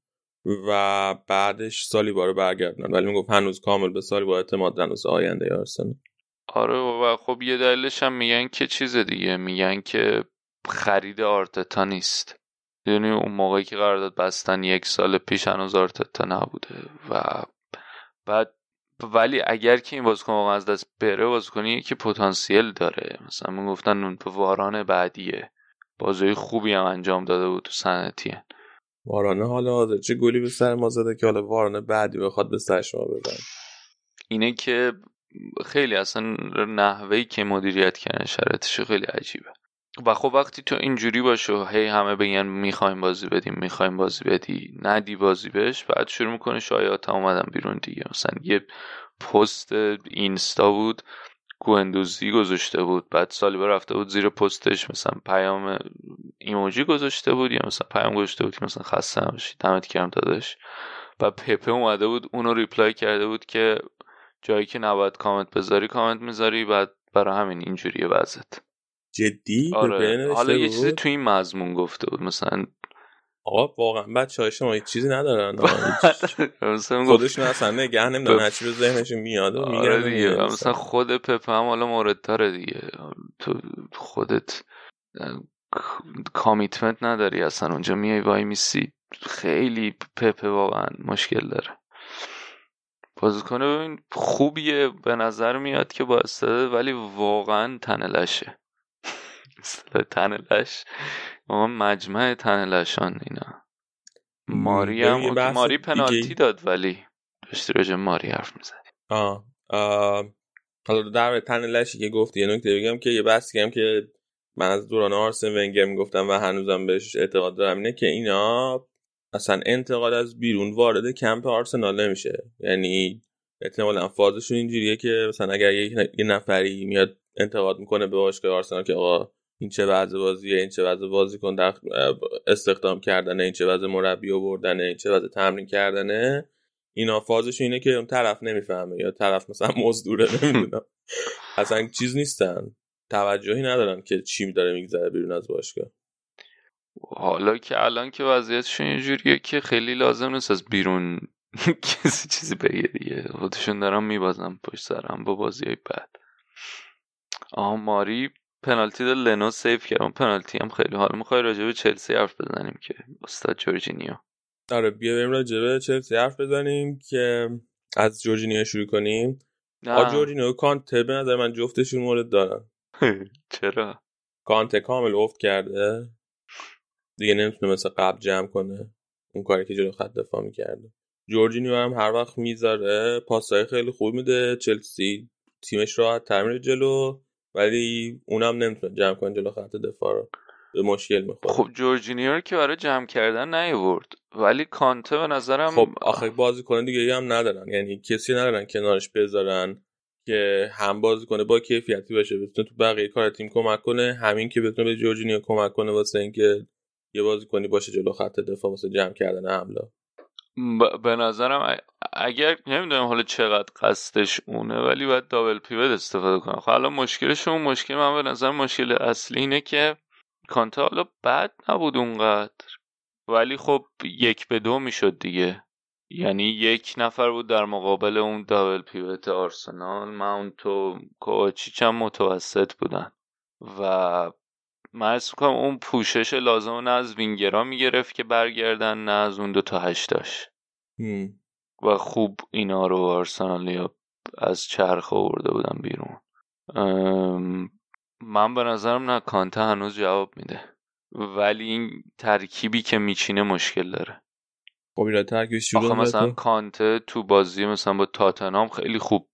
و بعدش سالی بارو برگردن. ولی می‌گفت هنوز کامل به سالی با اعتماد دارن آینده آرسنال. آره و خب یه دلیلش هم میگن که چیز دیگه. میگن که خرید آرتتا نیست. یعنی اون موقعی که قرارداد بستن یک سال پیش هنوز آرتتا نبوده و بعد ولی اگر که این بازیکن واقعا از دست بره بازیکنی که پتانسیل داره. مثلا من گفتن اون به واران بعدیه. بازی خوبی هم انجام داده بود تو سنتیه وارانه حالا چه گلی به سر ما زده که حالا وارانه بعدی بخواد به سر شما بزن اینه که خیلی اصلا نحوهی که مدیریت کردن شرایطش خیلی عجیبه. و خب وقتی تو اینجوری باشه هی همه بگن می‌خوایم بازی بدیم می‌خوایم بازی بدی ندی بازی بهش بعد شروع می‌کنه شایعات اومدن بیرون دیگه. مثلا یه پست اینستا بود گوندوزی گذاشته بود بعد سالی رفته بود زیر پستش مثلا پیام ایموجی گذاشته بود یا مثلا پیام گذاشته بود که مثلا خسته نباشی دمت گرم داداش و پپه اومده بود اونو reply کرده بود که جایی که نباید کامنت بذاری کامنت می‌ذاری بعد برای همین اینجوریه وضعت جدی آره. حالا یه چیزی تو این مضمون گفته بود. مثلا آقا واقعا بچه های شما چیزی ندارن. خودشون اصلا نگه نمی‌دونن هرچی به ذهنشون میاد و آره دیگه. مثلا خود پپ هم حالا مورد داره دیگه. تو خودت کامیتمنت نداری اصلا. اونجا میای وای میسی. خیلی پپ واقعا مشکل داره. بازیکن ببین خوبیه به نظر میاد که با استعداد ولی واقعا تنلشه تن لش. مجمع تن لشان اینا. ماری هم ماری پنالتی داد ولی داشتی راجع ماری حرف می‌زدی. آه. حالا در تن لشی که گفتی یه نکته بگم که یه بحثی هم که من از دوران آرسن ونگر می‌گفتم و هنوزم بهش اعتقاد دارم اینه که اینا اصلا انتقاد از بیرون وارد کمپ آرسنال نمیشه. یعنی احتمالا فازشون اینجوریه که مثلا اگر یه نفری میاد انتقاد می‌کنه به باشگاه آرسنال که آقا این چه وضع بازیه این چه وضع بازیکن در استخدام کردنه این چه وضع مربی آوردنه این چه وضع تمرین کردنه. اینا فازش اینه که اون طرف نمی‌فهمه یا طرف مثلا مزدوره نمی‌دونم. اصلا چیز نیستن. توجهی ندارن که چی داره میگذره بیرون از باشگاه. حالا که الان که وضعیتشون اینجوریه که خیلی لازم نیست از بیرون کسی چیزی بگه دیگه. خودشون دارن میبازن پشت سرم با بازی های بد آها ماری پنالتی داد لنو سیف کرد. اون پنالتی هم خیلی حالا می‌خوای راجع به چلسی حرف بزنیم که. استاد جورجینیو. آره بیا بریم راجع به چلسی حرف بزنیم که از جورجینیو شروع کنیم. آ جورجینیو کانته به نظر من جفتشون مورد دارن. چرا؟ کانته کامل افت کرده. دیگه نمی‌تونه مثل قبل جمع کنه. اون کاری که جلو خط دفاع می‌کرده جورجینیو هم هر وقت می‌ذاره پاسای خیلی خوب میده. چلسی تیمش راحت تر جلو. ولی اونم نمی‌تونه جمع کنه جلو خط دفاع رو. به مشکل می‌خوره. خب جورجینیو که برای جمع کردن نیورد ولی کانته به نظرم خب آخه بازی کنه دیگه هم ندارن. یعنی کسی ندارن کنارش بذارن که هم بازی کنه با کیفیتی باشه. بتونه تو بقیه کار تیم کمک کنه. همین که بتونه به جورجینیو کمک کنه واسه اینکه یه بازی کنی باشه جلو خط دفاع واسه جمع کردن حمله. به نظرم اگر نمی‌دونم حالا چقدر قصدش اونه ولی باید دابل پیوت استفاده کنه خب الان مشکلش اون مشکل من به نظر مشکل اصلی اینه که کانتا حالا بد نبود اونقدر. ولی خب یک به دو می‌شد دیگه. یعنی یک نفر بود در مقابل اون دابل پیوت آرسنال ماونت و کوچیچ هم متوسط بودن. و من می‌کنم اون پوشش لازم نه از وینگرا می‌گرفت که برگردن نه از اون دو تا هشتاش. و خوب اینا رو آرسنالیا از چرخ آورده بودن بیرون. من به نظرم نه کانته هنوز جواب میده. ولی این ترکیبی که میچینه مشکل داره. خب اینا ترکیبش آخه مثلا کانته تو بازی مثلا با تاتنام خیلی خوب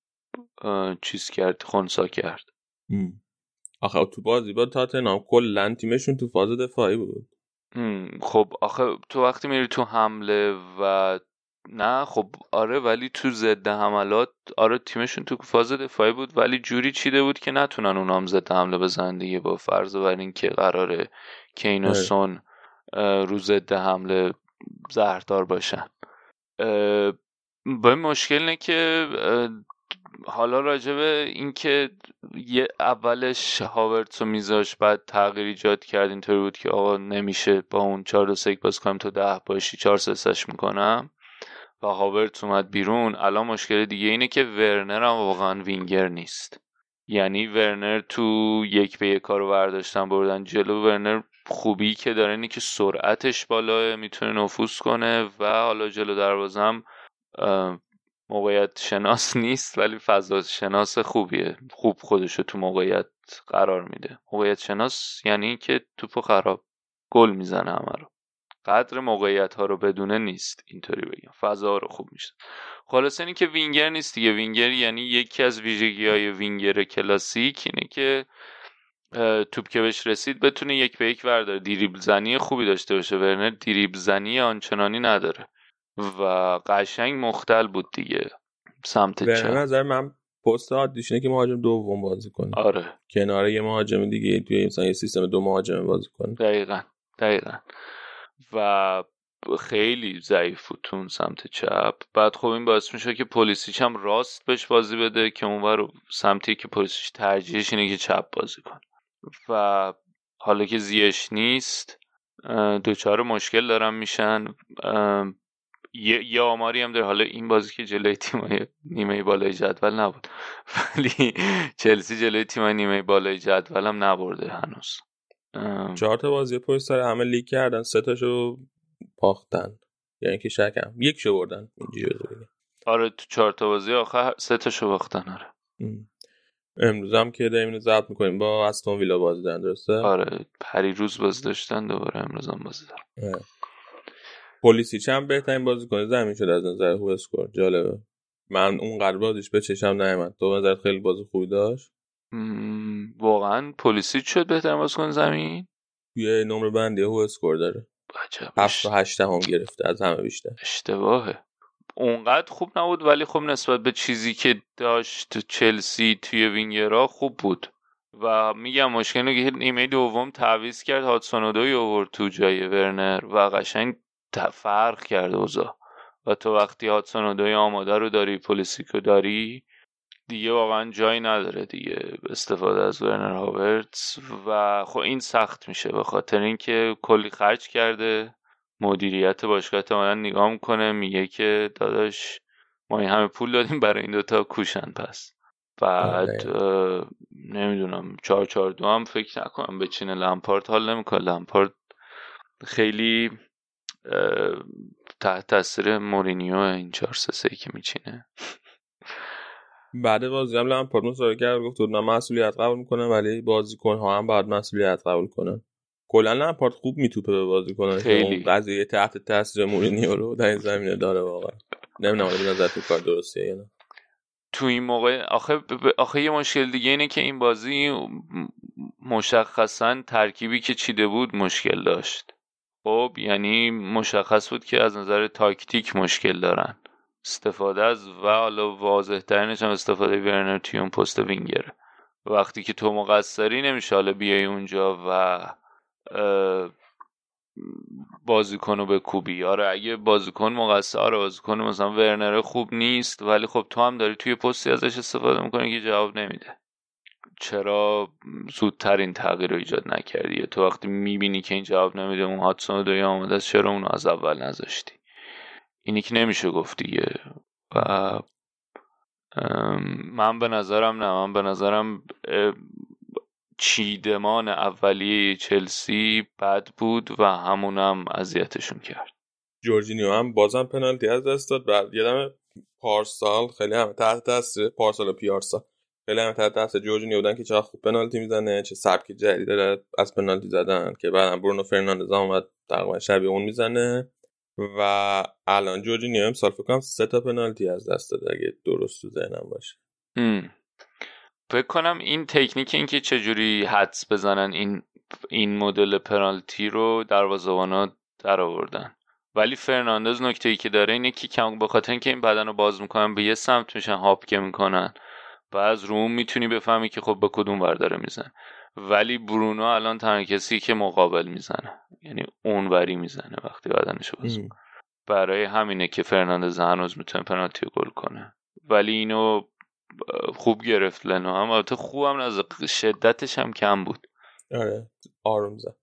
چیز کرد خونسا کرد. آخه تو بازی با تاتنام کلا تیمشون تو فاز دفاعی بود. خب آخه تو وقتی میری تو حمله و نه خب آره ولی تو ضد حملات آره تیمشون تو فاز دفاعی بود ولی جوری چیده بود که نتونن اونام هم ضد حمله بزنن دیگه. با فرض بر این که قراره کین و. سون رو ضد حمله زهردار باشن. با مشکل اینه که حالا راجبه اینکه یه اولش هاورتس رو میذاش بعد تغییر ایجاد کرد اینطوری بود که آقا نمیشه با اون 4 2 3 باز کنم تو ده باشی 4 3 می‌کنم. و هاورتس اومد بیرون. الان مشکل دیگه اینه که ورنر هم واقعا وینگر نیست. یعنی ورنر تو یک به یک کارو برداشتن بردن جلو. ورنر خوبی که داره اینه که سرعتش بالاه می‌تونه نفوذ کنه. و حالا جلو دروازم موقعیت شناس نیست ولی فضا شناس خوبیه. خوب خودشو تو موقعیت قرار میده. موقعیت شناس یعنی که توپو خراب گل می‌زنه همه رو. قدر موقعیت ها رو بدونه نیست اینطوری بگم. فضا رو خوب میشه. خلاص اینی که وینگر نیست دیگه. وینگر یعنی یکی از ویژگی های وینگر کلاسیک اینه که توپ که بهش رسید بتونه یک به یک ورداره. دیریبل زنی خوبی داشته باشه ورنر. دیریبل زنی آنچنانی نداره. و قشنگ مختل بود دیگه. سمت چپ. نظر من پست عادیشونه که مهاجم دوم بازی کنه آره. کنار یه مهاجم دیگه توی مثلا یه سیستم دو مهاجم بازی کنه دقیقا. دقیقا. و خیلی ضعیف بود تو سمت چپ. بعد خب این باعث میشه که پلیسیچ هم راست بهش بازی بده که اونور سمتی که پلیسیچ ترجیحش اینه که چپ بازی کنه. و حالا که زیش نیست دوچار مشکل دارن میشن. یه, آماری هم داره. حالا این بازی که جلوی تیمای نیمه بالای جدول نبود. ولی چلسی جلوی تیمای نیمه بالای جدول هم نبرده هنوز. چهار تا بازی پشت سر همه لیگ کردن. سه تاشو باختن. یعنی که شکم یک شو بردن. اینجوری آره تو چهار تا بازی آخر سه تاشو باختن. آره. امروز هم که داریم اینو ضبط می‌کنیم. با استون ویلا بازی دارن درسته؟ آره پریروز بازی داشتن. دوباره امروز هم بازی دارن. پلیسی چند بهترین بازی کنه زمین شده از نظر خوب اسکور؟ جالبه. من اون قرار بازیش به چشم نیامد تو نظر خیلی بازی خوبی داشت؟ واقعا پلیسی شد بهترین بازی کنه زمین؟ یه نمره بندی هو اسکور داره. هفت و هشت هم گرفته از همه بیشتر. اشتباهه. اونقدر خوب نبود ولی خب نسبت به چیزی که داشت چلسی توی وینگرها خوب بود. و میگم مشکل که نیمه دوم تعویض کرد هاتسونودوی اوورد تو جای ورنر. و قشنگ فرق کرد اوزا و تو وقتی هاتسونودوی آماده رو داری پولیسیکو داری دیگه واقعا جایی نداره دیگه استفاده از ورنر هاورتس و خب این سخت میشه به خاطر اینکه کلی خرج کرده مدیریت باشگاه احتمالا نگاه می‌کنه میگه که داداش ما این همه پول دادیم برای این دوتا کوشن پس. بعد آره. نمی‌دونم چهار چهار دو هم فکر نکنم بچینه لمپارت حال نمی‌کنه. لمپارت خیلی تحت تاثیر مورینیو این چهار سه که میچینه. بعد بازی هم لامپارد مصاحبه کرد گفت من مسئولیت قبول می‌کنم ولی بازیکن ها هم باید مسئولیت قبول کنن. کلا لامپارد خوب میتوپه به بازیکن خیلی. قضیه تحت تاثیر مورینیو رو در این زمینه داره واقعا. نمی‌دونم به نظر تو کار درستیه یا نه. تو این موقع آخه آخه یه مشکل دیگه اینه که این بازی مشخصا ترکیبی که چیده بود مشکل داشت. خب یعنی مشخص بود که از نظر تاکتیک مشکل دارن. استفاده از و حالا واضح ترینش هم استفاده ورنر توی اون پست وینگره وقتی که تو مقصری نمیشه حالا بیای اونجا و بازیکن رو به کوبی آره اگه بازیکن مقصر آره بازیکن مثلا ورنر خوب نیست ولی خب تو هم داری توی پستی ازش استفاده می‌کنی که جواب نمیده. چرا زودتر این تغییر رو ایجاد نکردی؟ تو وقتی می‌بینی که این جواب نمیده اون هاتسون و دوی آماده است چرا اونو از اول نذاشتی؟ اینی که نمیشه گفت دیگه. و من به نظرم نه. من به نظرم چیدمان اولیه چلسی بد بود و همونم اذیتشون کرد. جورجینیو هم بازم پنالتی از دست داد. بعد یادم پارسال خیلی هم تحت تاثیر پارسال و پیارسال. خیلی هم تحت تاثیر جورجینیو بودن که چقدر خوب پنالتی می‌زنه چه سبک جدید داره از پنالتی زدن که بعدم برونو فرناندز هم اومد تقریبا شبیه اون می‌زنه. و الان جورجینیو امسال فکر کنم سه تا پنالتی از دست داده اگه درست تو ذهنم باشه. هم. فکر کنم این تکنیک این که چجوری حدس بزنن این این مدل پنالتی رو دروازه‌بانا در آوردن. ولی فرناندز نکته ای که داره اینه که کم به خاطر اینکه این بدن رو باز می‌کنن به یه سمت میشن hop که می‌کنن. و از روم می‌تونی بفهمی که خب به کدوم ور داره میزن ولی برونو الان تنها کسی که مقابل می‌زنه. یعنی اون وری می‌زنه وقتی بدنش باز. برای همینه که فرناندز هنوز می‌تونه پنالتی گل کنه. ولی اینو خوب گرفت لنو. هم البته خوبم از شدتش هم کم بود. آره. آروم زد.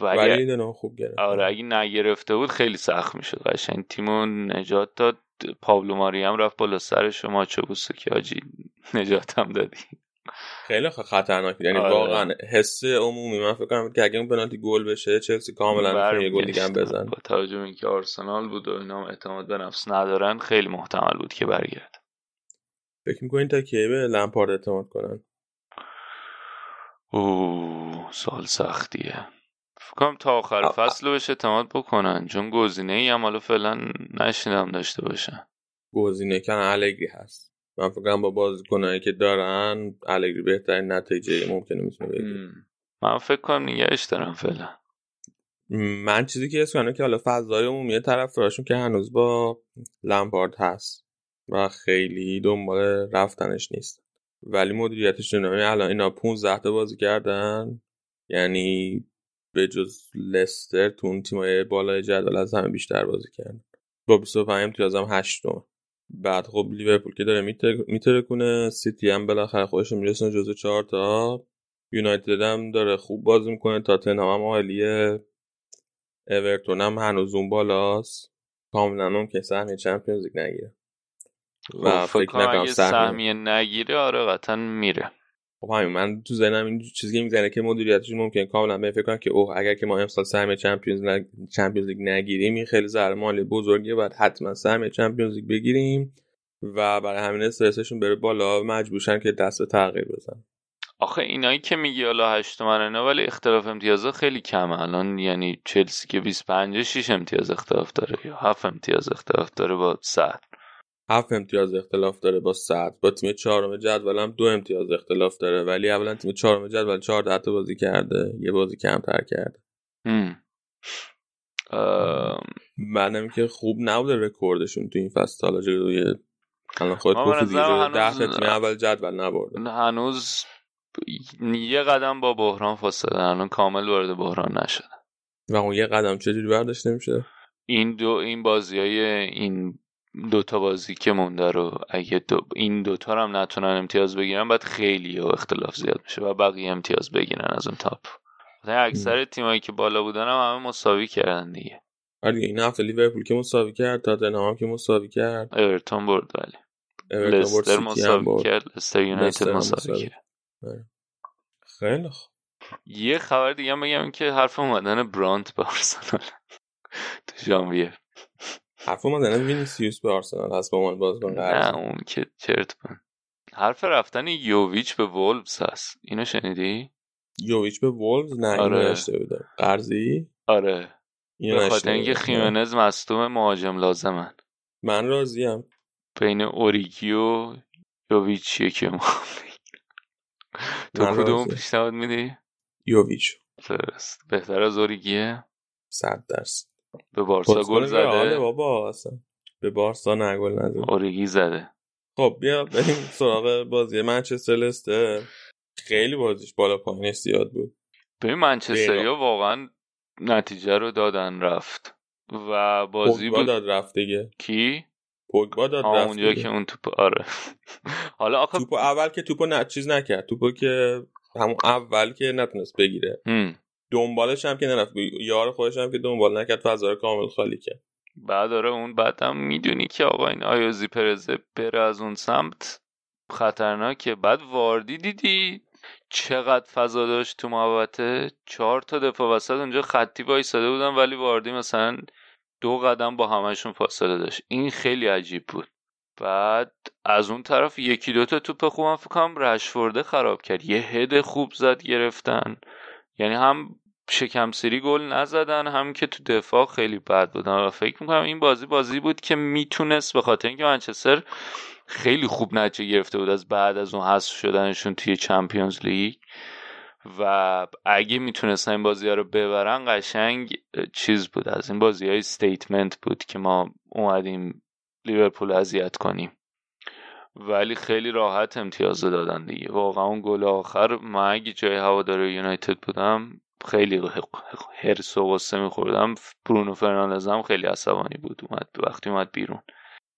ولی دنو خوب گرفت. آره اگه نگرفته بود خیلی سخت می‌شد. قشنگ تیمو نجات داد. پابلو ماری هم رفت بالا سرش و ماچو بوسه که آجی. نجات هم دادی. خیلی خطرناک یعنی آره. واقعا حس عمومی. من فکر کنم که اگه اون پنالتی گل بشه چلسی کاملا یه گل دیگه هم. بزن. با توجه به اینکه آرسنال بود و اینا اعتماد به نفس ندارن خیلی محتمل بود که برگرد فکر می‌کنین تا کی به لمپارد اعتماد کنن؟ اوه سال سختیه. کنم تا آخر فصل بهش اعتماد بکنن. چون گزینه ای هم حالا فعلا نشیدم داشته باشن. گزینه کن الگری هست. من فکر کنم با بازیکنایی که دارن الگری بهترین نتیجه ممکنه می‌تونه بگیره. من فکر کنم نگهش دارم فعلا. من چیزی که حس کنم که حالا فضای عمومی طرفدارشون که هنوز با لمپارد هست و خیلی دنبال رفتنش نیست. ولی مدیریتش نمی‌دونم الان اینا 15 تا بازی کردن. یعنی به جز لستر تو اون تیمای بالای جدول از همه بیشتر بازی کردن با 25 امتیاز هم 8 بعد خب لیورپول که داره میتر- میترکونه سیتی هم بالاخره خودش میرسونه جزو چهار تا. یونایتد هم داره خوب بازی می‌کنه. تاتنهام هم عالیه. اورتون هم هنوز اون بالاست. کاملا اون که سهمیه چمپیونز لیگ نگیره. و خب، فکر فکر کنم نکنم سهمیه نگیره آره قطعا میره. خب همین من تو ذهنم این چیزی می‌زنه که مدیریتش ممکن کاملا به فکر کنم که اوه اگر که ما امسال سهمیه چمپیونز نگ... چمپیونز لیگ نگیریم این خیلی ضرر مالی بزرگیه. باید حتما سهمیه چمپیونز لیگ بگیریم و برای همین استرسشون بره بالا مجبورشن که دست به تغییر بزن آخه اینایی که میگی حالا هشت نه ولی اختلاف امتیازا خیلی کمه. الان یعنی چلسی که 25 6 امتیاز اختلاف داره یا 7 امتیاز اختلاف داره با صد هفت امتیاز اختلاف داره با صد. با تیم چهارم جدول هم دو امتیاز اختلاف داره. ولی اولا تیم چهارم جدول 14 تا بازی کرده. یه بازی کمتر کرده. بعدم که خوب نبوده رکوردشون تو این فصل. حالا جلوی الان خودت ما به گفتی دیگه ده تیم اول جدول نبرده. هنوز یه قدم با بحران فاصله. الان کامل وارد بحران نشده. و اون یه قدم چجوری برداشته میشه این دو این بازی های این دوتا بازی که مونده رو اگه دو این دوتا رو هم نتونن امتیاز بگیرن بعد خیلی و اختلاف زیاد میشه و بقیه امتیاز بگیرن از اون تاپ. اکثر تیمایی که بالا بودن هم همه مساوی کردن دیگه. آره این هفته لیورپول که مساوی کرد تاتنهام هم که مساوی کرد. اورتون برد ولی. لستر مساوی. کرد لستر یونایتد مساوی مساوی. کرد. خیلی خوب. یه خبر دیگه هم بگم که حرف اومدن برانت به آرسنال. تو ژانویه. حرف اومدن وینیسیوس به آرسنال هست به عنوان بازیکن نه اون که چرت کن حرف رفتن یوویچ به وولفز هست. اینو شنیدی؟ یوویچ به وولوز نه آره. اینو نشنیده بودم. قرضی؟ آره. به خاطر اینکه. خیمنز مصدوم مهاجم لازمن من راضیم. بین اوریگی و یوویچ یکی ما. تو من کدوم. پیشنهاد میدی؟ یوویچ. درست. بهتر از اوریگیه؟ صد درصد. به بارسا گل زده. بابا اصلا. به بارسا نه گل نزد اوریگی زده. خب بیا بریم سراغ بازی. منچستر لستر. خیلی بازیش بالا پایینش زیاد بود. ببین منچستریا واقعا نتیجه رو دادن رفت. و بازی بود داد رفت دیگه. کی؟ پوگبا داد رفت اونجا دیگه. که اون توپ آره. حالا آخه توپو اول که توپو نه چیز نکرد. توپو که همون اول که نتونست بگیره. دنبالش هم که نرفت. یار خودش هم که دنبال نکرد فضا کامل خالی کرد. بعد داره اون بعدم می‌دونی که آقا این آیوزی پرزه بره از اون سمت خطرناکه. بعد واردی دیدی چقدر فضا داشت تو محوطه؟ چهار تا دفاع وسط اونجا خطی وایساده بودن ولی واردی مثلا دو قدم با همشون فاصله داشت. این خیلی عجیب بود. بعد از اون طرف یکی دوتا توپ خوبم فکر کنم رشفورده خراب کرد. یه هد خوب زد گرفتن. یعنی هم شکم سری گل نزدن هم که تو دفاع خیلی بد بودن. و فکر می‌کنم این بازی بازی بود که می‌تونست به خاطر اینکه منچستر خیلی خوب نتیجه گرفته بود از بعد از اون حذف شدنشون توی چمپیونز لیگ. و اگه می‌تونستن این بازی ها رو ببرن قشنگ چیز بود. از این بازی های statement بود که ما اومدیم لیورپول اذیت کنیم. ولی خیلی راحت امتیاز دادن دیگه. واقعا اون گل آخر من اگه جای هوادار یونایتد بودم خیلی حرص و غصه میخوردم. برونو فرناندز هم خیلی عصبانی بود. اومد وقتی اومد بیرون.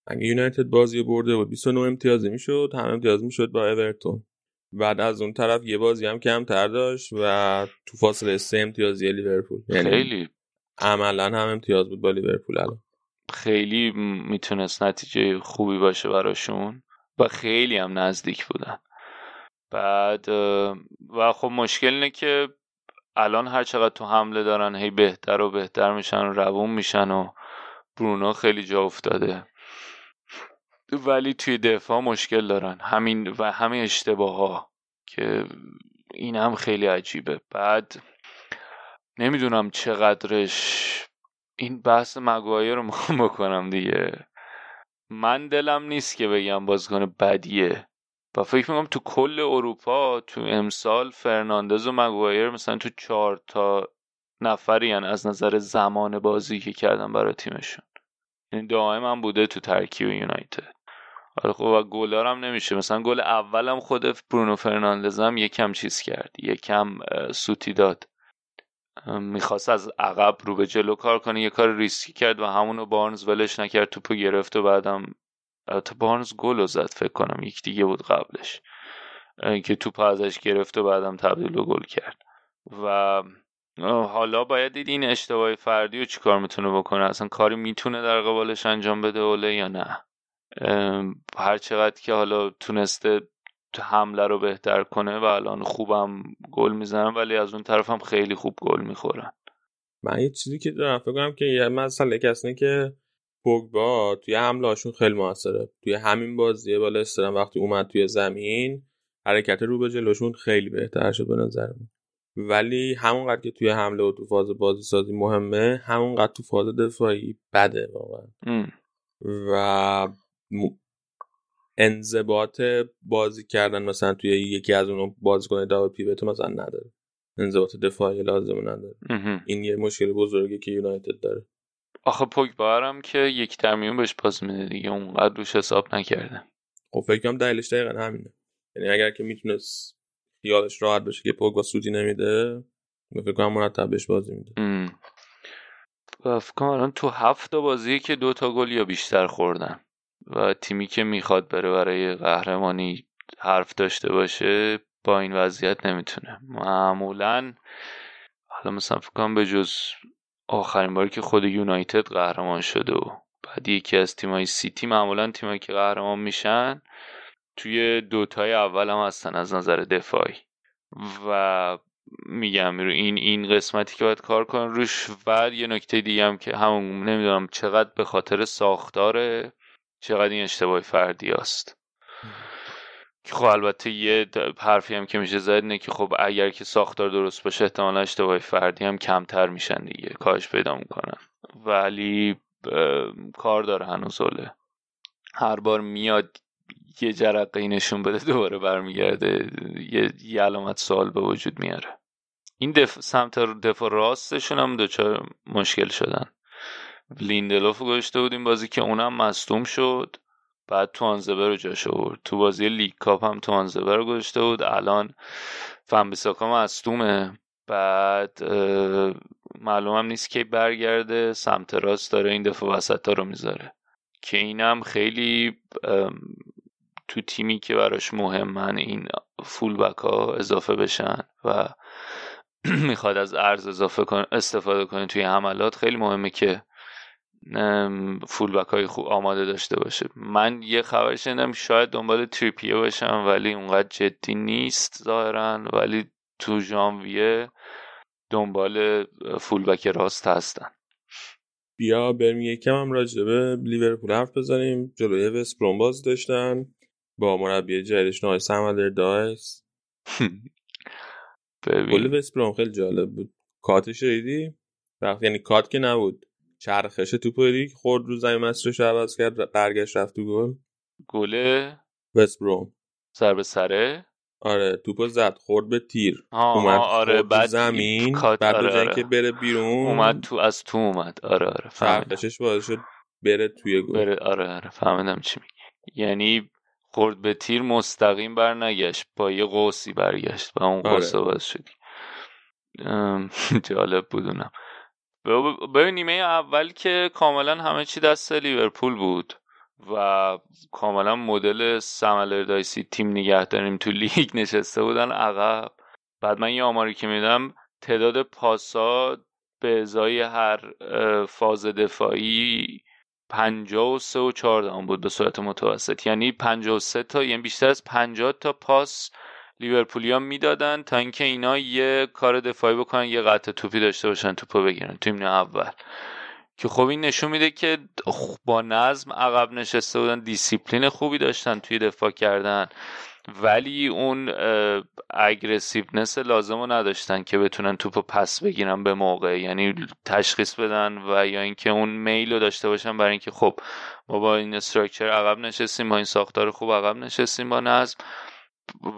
اگه یونایتد بازی برده بود. 29 امتیازی می‌شد. هم امتیاز می‌شد با اورتون. بعد از اون طرف یه بازی هم کمتر داشت و تو فاصله سه امتیازی لیورپول. یعنی خیلی. عملا هم امتیاز بود با لیورپول الان. خیلی می‌تونست نتیجه خوبی باشه براشون و خیلی هم نزدیک بودن. بعد و خب مشکل اینه که الان هر چقدر تو حمله دارن هی بهتر و بهتر میشن و روون میشن و برونو خیلی جا افتاده. ولی توی دفاع مشکل دارن. همین و همین اشتباه ها که این هم خیلی عجیبه. بعد نمی‌دونم چقدرش این بحث مگوایر رو می‌خوام بکنم دیگه. من دلم نیست که بگم بازیکن بدیه. و فکر می‌کنم تو کل اروپا تو امسال فرناندز و مگوایر مثلا تو چهار تا نفری یعنی از نظر زمان بازی که کردن برای تیمشون. این دائم هم بوده تو ترکیب یونایتد. آره خب و گلارم نمیشه. مثلا گل اولم خود برونو فرناندز هم یکم چیز کرد. یکم سوتی داد. می‌خواست از عقب رو به جلو کار کنه. یه کار ریسکی کرد و همونو بارنز ولش نکرد توپو گرفت و بعدم البته بارنز گل رو زد فکر کنم یک دیگه بود قبلش. که توپ ازش گرفت و بعدم تبدیل و گل کرد. و حالا باید دید این اشتباه فردی رو چیکار می‌تونه بکنه؟ اصلا کاری می‌تونه در قبالش انجام بده اوله یا نه؟ هر چقدر که حالا تونسته حمله رو بهتر کنه و الان خوبم گل می‌زنن ولی از اون طرف هم خیلی خوب گل می‌خورن. من یه چیزی که دارم فکر کنم که مسئله کسنه که پوگبا توی حمله هاشون خیلی موثره. توی همین بازی با لستر وقتی اومد توی زمین حرکت رو به جلوشون خیلی بهتر شد به نظر من. ولی همونقدر که توی حمله و تو فاز بازی سازی مهمه همونقدر تو فاز دفاعی بده واقعا. و انضباط بازی کردن مثلا توی یکی از اون بازیکن داور پیوت مثلا نداره. انضباط دفاعی لازم نداره. این یه مشکل بزرگی که یونایتد داره. آخه پوگبا هم که یک درمیون بهش پاس میده دیگه. اونقدر روش حساب نکرده. خب فکر کنم دلیلش دقیقا همینه. یعنی اگر که می‌تونست خیالش راحت بشه که پوگبا سوتی نمیده فکر کنم مرتب بهش بازی میده. فکر الان تو هفت بازی که دو تا گل یا بیشتر خوردن. و تیمی که می‌خواد بره برای قهرمانی حرف داشته باشه با این وضعیت نمی‌تونه. معمولا حالا مثلا فکر کنم به جز آخرین باری که خود یونایتد قهرمان شده و بعد یکی از تیمای سیتی معمولا تیمایی که قهرمان میشن توی دوتای اول هم هستن از نظر دفاعی. و میگم رو این این قسمتی که باید کار کن روش. و یه نکته دیگه هم که همون نمی‌دونم چقدر به خاطر ساختار چقدر این اشتباه فردی است خب البته یه حرفی هم که میشه زد اینه که خب اگر که ساختار درست باشه احتمالا اشتباه فردی هم کمتر میشن دیگه. کاهش پیدا می‌کنن. ولی کار داره هنوز اوله. هر بار میاد یه جرقه نشون بده دوباره برمیگرده. یه, یه علامت سوال به وجود میاره. این دف... سمت دفاع راستشون هم دوچار مشکل شدن. لیندلوف گذاشته بودیم بازی که اونم مصدوم شد. بعد توانزبه رو جاش آورد. تو بازی لیگ کاپ هم توانزبه رو گذاشته بود. الان فنبیساکا مصدومه. بعد معلوم هم نیست که برگرده. سمت راست داره این دفعه وسط ها رو می‌ذاره. که اینم خیلی تو تیمی که براش مهمن این فول بک ها اضافه بشن و می‌خواد از ارز اضافه کن استفاده کنه توی حملات. خیلی مهمه که فول بک های خوب آماده داشته باشه. من یه خبر شنیدم شاید دنبال تریپیه باشم ولی اونقدر جدی نیست ظاهرا. ولی تو ژانویه دنبال فول بک راست هستن. بیا بریم یکم هم راجع به لیورپول حرف بزنیم. جلوی وست باز داشتن. با مربی جدیدش نای سمدر دایس گل وست خیلی جالب بود. کاتش وقتی یعنی کات که نبود. چرخش توپ که خورد رو زمین مسیرش عوض کرد برگشت رفت تو گل؟ گله وست بروم سر به سره؟ آره توپو زد خورد به تیر. اومد آره بعد زمین کات بعد آره, آره. آره. که بره بیرون اومد تو از تو اومد. آره آره فهمیدم. چرخشش باعث شد بره توی گل. بره آره آره فهمیدم چی میگی. یعنی خورد به تیر مستقیم برنگشت با یه قوسی برگشت و اون قوس آره. باز شدی جالب بودونم ببین نیمه اول که کاملا همه چی دست لیورپول بود و کاملا مدل سملر دایسی تیم نگه داریم تو لیگ نشسته بودن عقب. بعد من یه آماری که میدم تعداد پاسا به ازای هر فاز دفاعی 53 و 14 بود به صورت متوسط. یعنی 53 تا یعنی بیشتر از 50 تا پاس لیورپولیا می‌دادن تا اینکه اینا یه کار دفاعی بکنن یه قطع توپی داشته باشن توپو بگیرن تو نیمه اول. که خب این نشون میده که با نظم عقب نشسته بودن دیسیپلین خوبی داشتن توی دفاع کردن. ولی اون اگریسیونس لازم رو نداشتن که بتونن توپو پس بگیرن به موقع. یعنی تشخیص بدن و یا اینکه اون میل رو داشته باشن برای اینکه خب ما با این استراکچر عقب نشستیم با این ساختار خوب عقب نشستیم با نظم.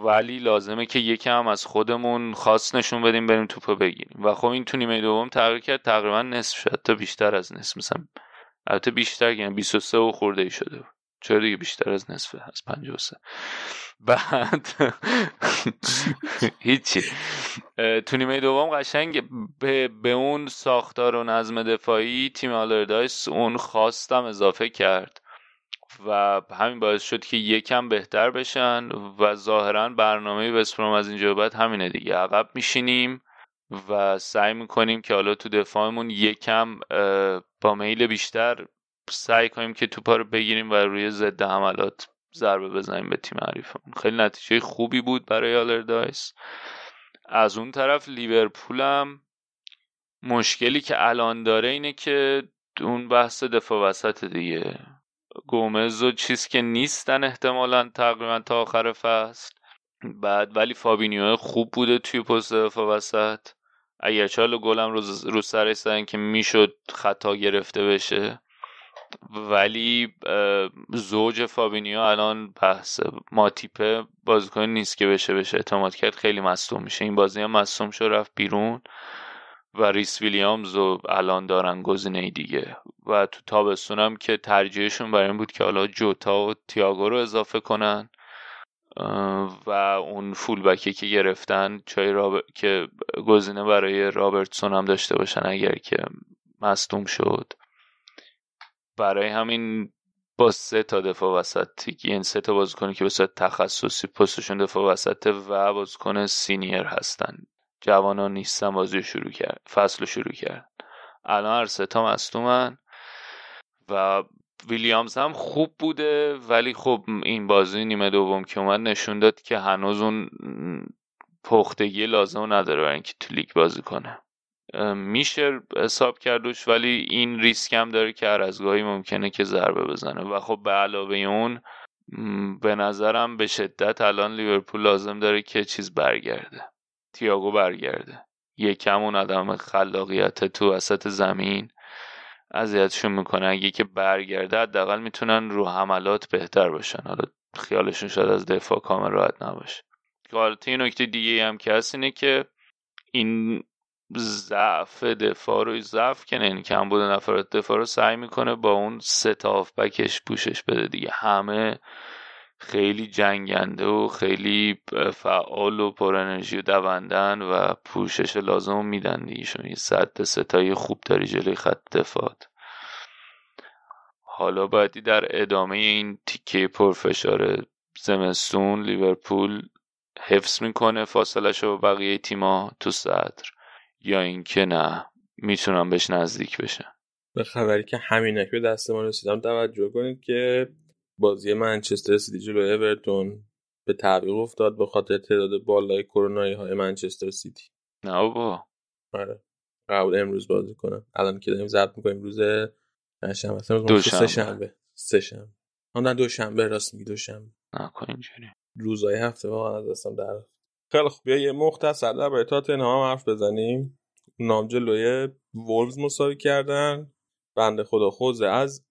ولی لازمه که یکم از خودمون خاص نشون بدیم بریم توپو بگیریم. و خب این تو نیمه دوم تغییر کرد تقریبا نصف شد. تا بیشتر از نصف. مثلا البته بیشتر یعنی 23 و خورده ای شده. چرا دیگه بیشتر از نصفه از 53 بعد هیچی. تو نیمه دوم قشنگ به, به اون ساختار و نظم دفاعی تیم آلردایس اون خواستم اضافه کرد. و همین باعث شد که یکم بهتر بشن و ظاهرا برنامه وستبروم از اینجا بعد همینه دیگه. عقب میشینیم و سعی می‌کنیم که حالا تو دفاعمون یکم با میل بیشتر سعی کنیم که توپا رو بگیریم و روی ضد حملات ضربه بزنیم به تیم حریفمون. خیلی نتیجه خوبی بود برای آلردایس. از اون طرف لیورپول هم مشکلی که الان داره اینه که اون بحث دفاع وسط دیگه. گومز و چیز که نیستن احتمالا تقریبا تا آخر فصل. بعد ولی فابینیو خوب بوده توی پست دفاع وسط. اگر چال گلم رو, رو سرش زدن که می‌شد خطا گرفته بشه. ولی زوج فابینیو الان بحث ماتیپه بازیکن نیست که بشه بشه اعتماد کرد. خیلی مصدوم میشه. این بازی هم مصدوم شد رفت بیرون. و ریس ویلیامز رو الان دارن گزینه دیگه. و تو تابستون هم که ترجیحشون برای این بود که حالا جوتا و تیاگو رو اضافه کنن. و اون فول بکی که گرفتن چای راب... که گزینه برای رابرتسون هم داشته باشن اگر که مصدوم شد. برای همین با سه تا دفاع وسط این سه تا بازیکن که به صورت تخصصی پستشون دفاع وسطه و بازیکن سینیر هستن. جوانان نیستن بازی شروع کرد فصل رو شروع کرد. الان هر سه تا مصدومن و ویلیامز هم خوب بوده ولی خب این بازی نیمه دوم که اومد نشون داد که هنوز اون پختگی لازم نداره برای اینکه تو لیگ بازی کنه. میشه حساب کردوش ولی این ریسک هم داره که هر از گاهی ممکنه که ضربه بزنه. و خب به علاوه اون به نظرم به شدت الان لیورپول لازم داره که چیز برگرده. تییاگو برگرده. یکم اون آدم خلاقیت تو وسط زمین اذیتشون می‌کنه. اگه که برگرده حداقل می‌تونن رو حملات بهتر باشن. حالا خیالشون شاید از دفاع کامل راحت نباشه. حالت نکته دیگه هم که هست اینه که این ضعف دفاع رو ضعف کنه یعنی کم بوده نفرات دفاع رو سعی می‌کنه با اون سه بکش پوشش بده دیگه. همه خیلی جنگنده و خیلی فعال و پر انرژی و دوندن و پوشش لازم میدن دیگه. یه صد ستایی خوب داری جلوی خط دفاعت حالا باید در ادامه این تیکه پرفشار زمستون لیورپول حفظ می‌کنه فاصلش رو بقیه تیما تو صدر. یا اینکه نه می‌تونم بهش نزدیک بشن. به خبری که همینک به دست ما رسیدم توجه کنید که بازی منچستر سیتی جلو اورتون به تعویق افتاد به خاطر تعداد بالای کرونایی های منچستر سیتی. نه بابا. آره. قرار امروز بازی کنم. الان که داریم ضبط می‌کنیم روز شنبه. سه شنبه سه شنبه آن دوشنبه. راست میگی دوشنبه. نکن اینجوری؟ روزای هفته واقعا از دستم در خیلی خوب. بیا یه مختصر در تاتنهام حرف بزنیم. تاتنهام جلوی وولوز مساوی کردن. بنده خدا خوزه از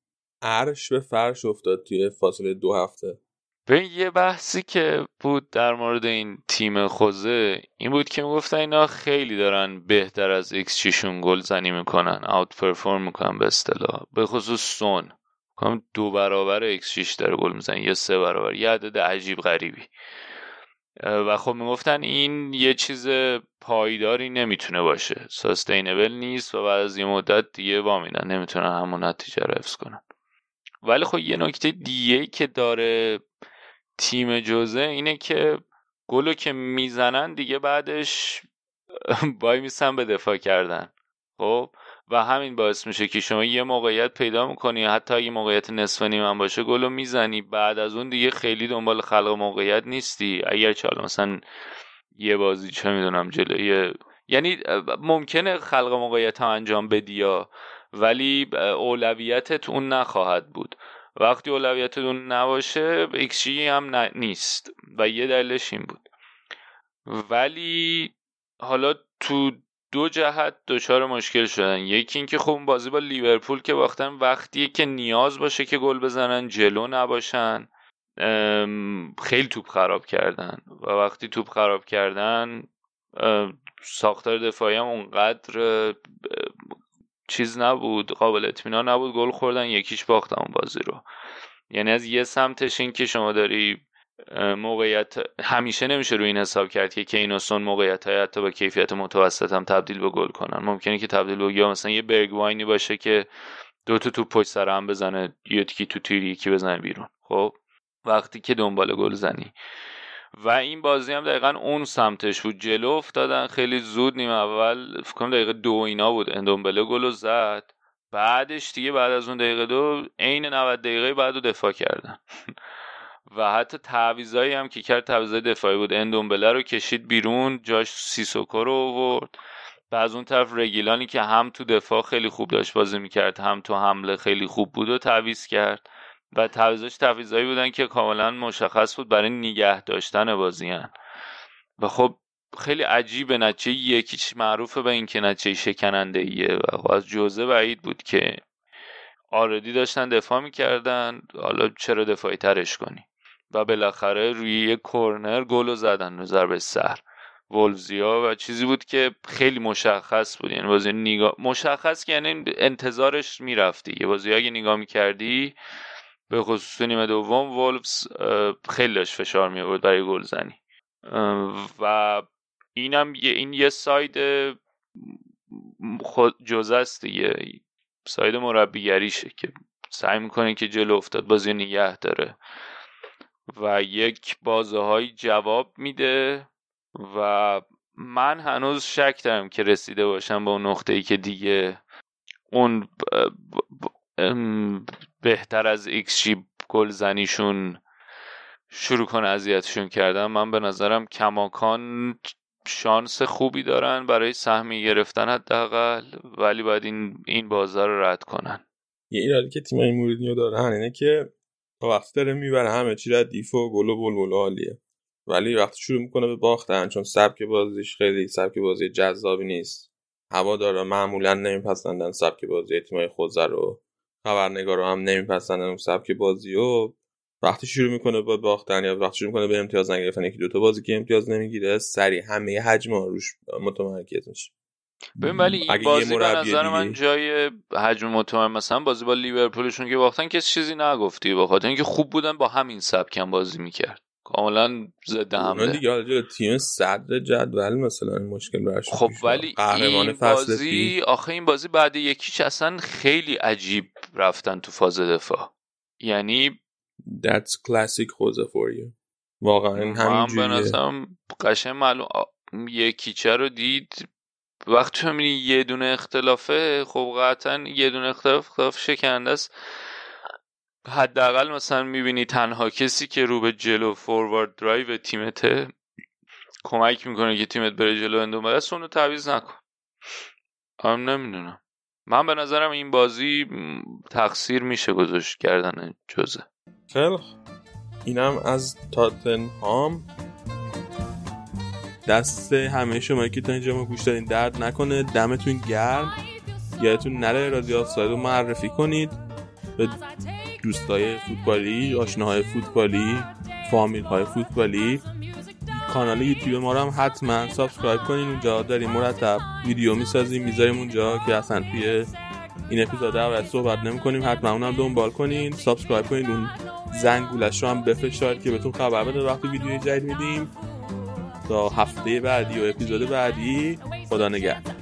عرش به فرش افتاد توی فاصله دو هفته. به یه بحثی که بود در مورد این تیم خوزه این بود که می‌گفتن اینا خیلی دارن بهتر از ایکس چیشون گل زنی می‌کنن outperform می‌کنن به اصطلاح. به خصوص سون. کنم دو برابر ایکس 6 داره گل می‌زنه یا سه برابر یه عدد عجیب غریبی. و خب می‌گفتن این یه چیز پایداری نمی‌تونه باشه. sustainable نیست و بعد از یه مدت دیگه وامیدن نمی‌تونن همون نتیجه رو حفظ کنن. ولی خب یه نکته دیگه که داره تیم خوزه اینه که گلو که می‌زنن دیگه بعدش وایمیسن به دفاع کردن. خب؟ و همین باعث میشه که شما یه موقعیت پیدا می‌کنی حتی اگه موقعیت نصف نیمه باشه گلو می‌زنی بعد از اون دیگه خیلی دنبال خلق موقعیت نیستی. اگر چه مثلا یه بازی چه می‌دونم جلوی یعنی ممکنه خلق موقعیت هم انجام بدی یا ولی اولویتت اون نخواهد بود. وقتی اولویتت اون نباشه ایکسجی هم نیست. و یه دلیلش این بود. ولی حالا تو دو جهت دچار مشکل شدن. یکی اینکه خب بازی با لیورپول که باختن وقتی که نیاز باشه که گل بزنن جلو نباشن. خیلی توپ خراب کردن. و وقتی توپ خراب کردن ساختار دفاعی هم اونقدر چیز نبود قابل اطمینان نبود گل خوردن یکیش باختن اون بازی رو. یعنی از یه سمتش این که شما داری موقعیت همیشه نمیشه روی این حساب کرد که کینوسون موقعیت های حتی با کیفیت متوسط هم تبدیل به گل کنن. ممکنه که تبدیل به یا مثلا یه برگواینی باشه که دو تا تو پشت سر هم بزنه یکی تو تیری یکی بزنه بیرون. خب وقتی که دنبال گل زنی. و این بازی هم دقیقا اون سمتش بود. جلو افتادن. خیلی زود نیم اول فکر کنم دقیقه دو اینا بود. اندومبله گل زد. بعدش دیگه بعد از اون دقیقه دو عین 90 دقیقه بعد دفاع کردن. و حتی تعویضایی هم که کرد تعویضای دفاعی بود. اندومبله رو کشید بیرون. جاش سیسوکو رو آورد. و از اون طرف رگیلانی که هم تو دفاع خیلی خوب داشت بازی می‌کرد هم تو حمله خیلی خوب بود و تعویض کرد. و تعویضاش تعویضایی بودن که کاملا مشخص بود برای نگه داشتن بازیان و خب خیلی عجیب نچه یکیش معروفه به اینکه نچه شکننده ایه و خب از جوزه بعید بود که آردی داشتن دفاع می‌کردن حالا چرا دفاعی ترش کنی؟ و بالاخره روی یه کرنر گل زدن ضربه سر. ولزیا و چیزی بود که خیلی مشخص بود. یعنی بازی نگاه مشخص که یعنی انتظارش می‌رفتی. یه بازی اگه نگاه می‌کردی به خصوص نیمه دوم ولفز خیلی داشت فشار می آورد برای گلزنی. و اینم یه این یه ساید خود خوزه است دیگه. استایل مربیگریشه که سعی می‌کنه که جلو افتاد بازی نگه داره. و یک بازه های جواب میده و من هنوز شک دارم که رسیده باشم به اون نقطه ای که دیگه اون بهتر از ایکس جی گل زنیشون شروع کنه اذیتشون کردن. من به نظرم کماکان شانس خوبی دارن برای سهمی گرفتن حداقل ولی باید این این بازار رو رد کنن. یه ایرادی که تیم این دارن اینه که وقتی داره می‌بره همه چی ردیف و گل و بلبل ولی وقتی شروع می‌کنه به باختن چون سبک بازیش خیلی سبک بازی جذابی نیست. هوادارا معمولا نمیپسندن سبک بازی تیمای خوزه رو. خبرنگارا هم نمیپسندن اون سبک بازی و وقتی شروع می‌کنه با باختن یا وقتی شروع می‌کنه به امتیاز نگرفتن یکی دوتا بازی که امتیاز نمی‌گیره سریع همه حجم روش متمرکز میشه. ببین ولی این بازی به نظر من جای حجم مطمئن مثلا بازی با لیورپولشون که باختن کسی چیزی نگفتی بخاطر اینکه خوب بودن با همین سبکم بازی می‌کرد. کاملا ضد حمله. دیگه حالا تیم صدر جدول مثلا این مشکل براش خب ولی این بازی آخه این بازی بعد یکیش اصلا خیلی عجیب رفتن تو فاز دفاع. یعنی That's classic خوزه for you واقعا همینجوریه. من به نظرم قشنگ معلوم یکیچه رو دید. وقتی می‌بینی یه دونه اختلافه خب قطعا یه دونه اختلاف اختلاف شکنده است. حداقل مثلا می‌بینی تنها کسی که رو به جلو فوروارد درایو تیمته کمک می‌کنه که تیمت بره جلو اندومه است اونو تعویز نکن. هم نمی‌دونم. من به نظرم این بازی تقصیر میشه گذاشت کردن جزه خیلی اینم از تاتنهام. دست همه شما که تا اینجا ما گوش دارین درد نکنه. دمتون گرم. یادتون نره رادیو آفساید رو معرفی کنید. به دوستای فوتبالی آشناهای فوتبالی فامیل های فوتبالی. کانال یوتیوب ما رو هم حتما subscribe کنین اونجا. داریم مرتب ویدیو می‌سازیم می‌ذاریم اونجا که اصلا توی این اپیزود در صحبت نمی کنیم حتما اونم دنبال کنین. سابسکرایب کنین. اون زنگولش رو هم بفشارید که بهتون خبر بده وقتی ویدیو جدید میدیم. تا هفته بعدی و اپیزود بعدی. خدا نگهدار.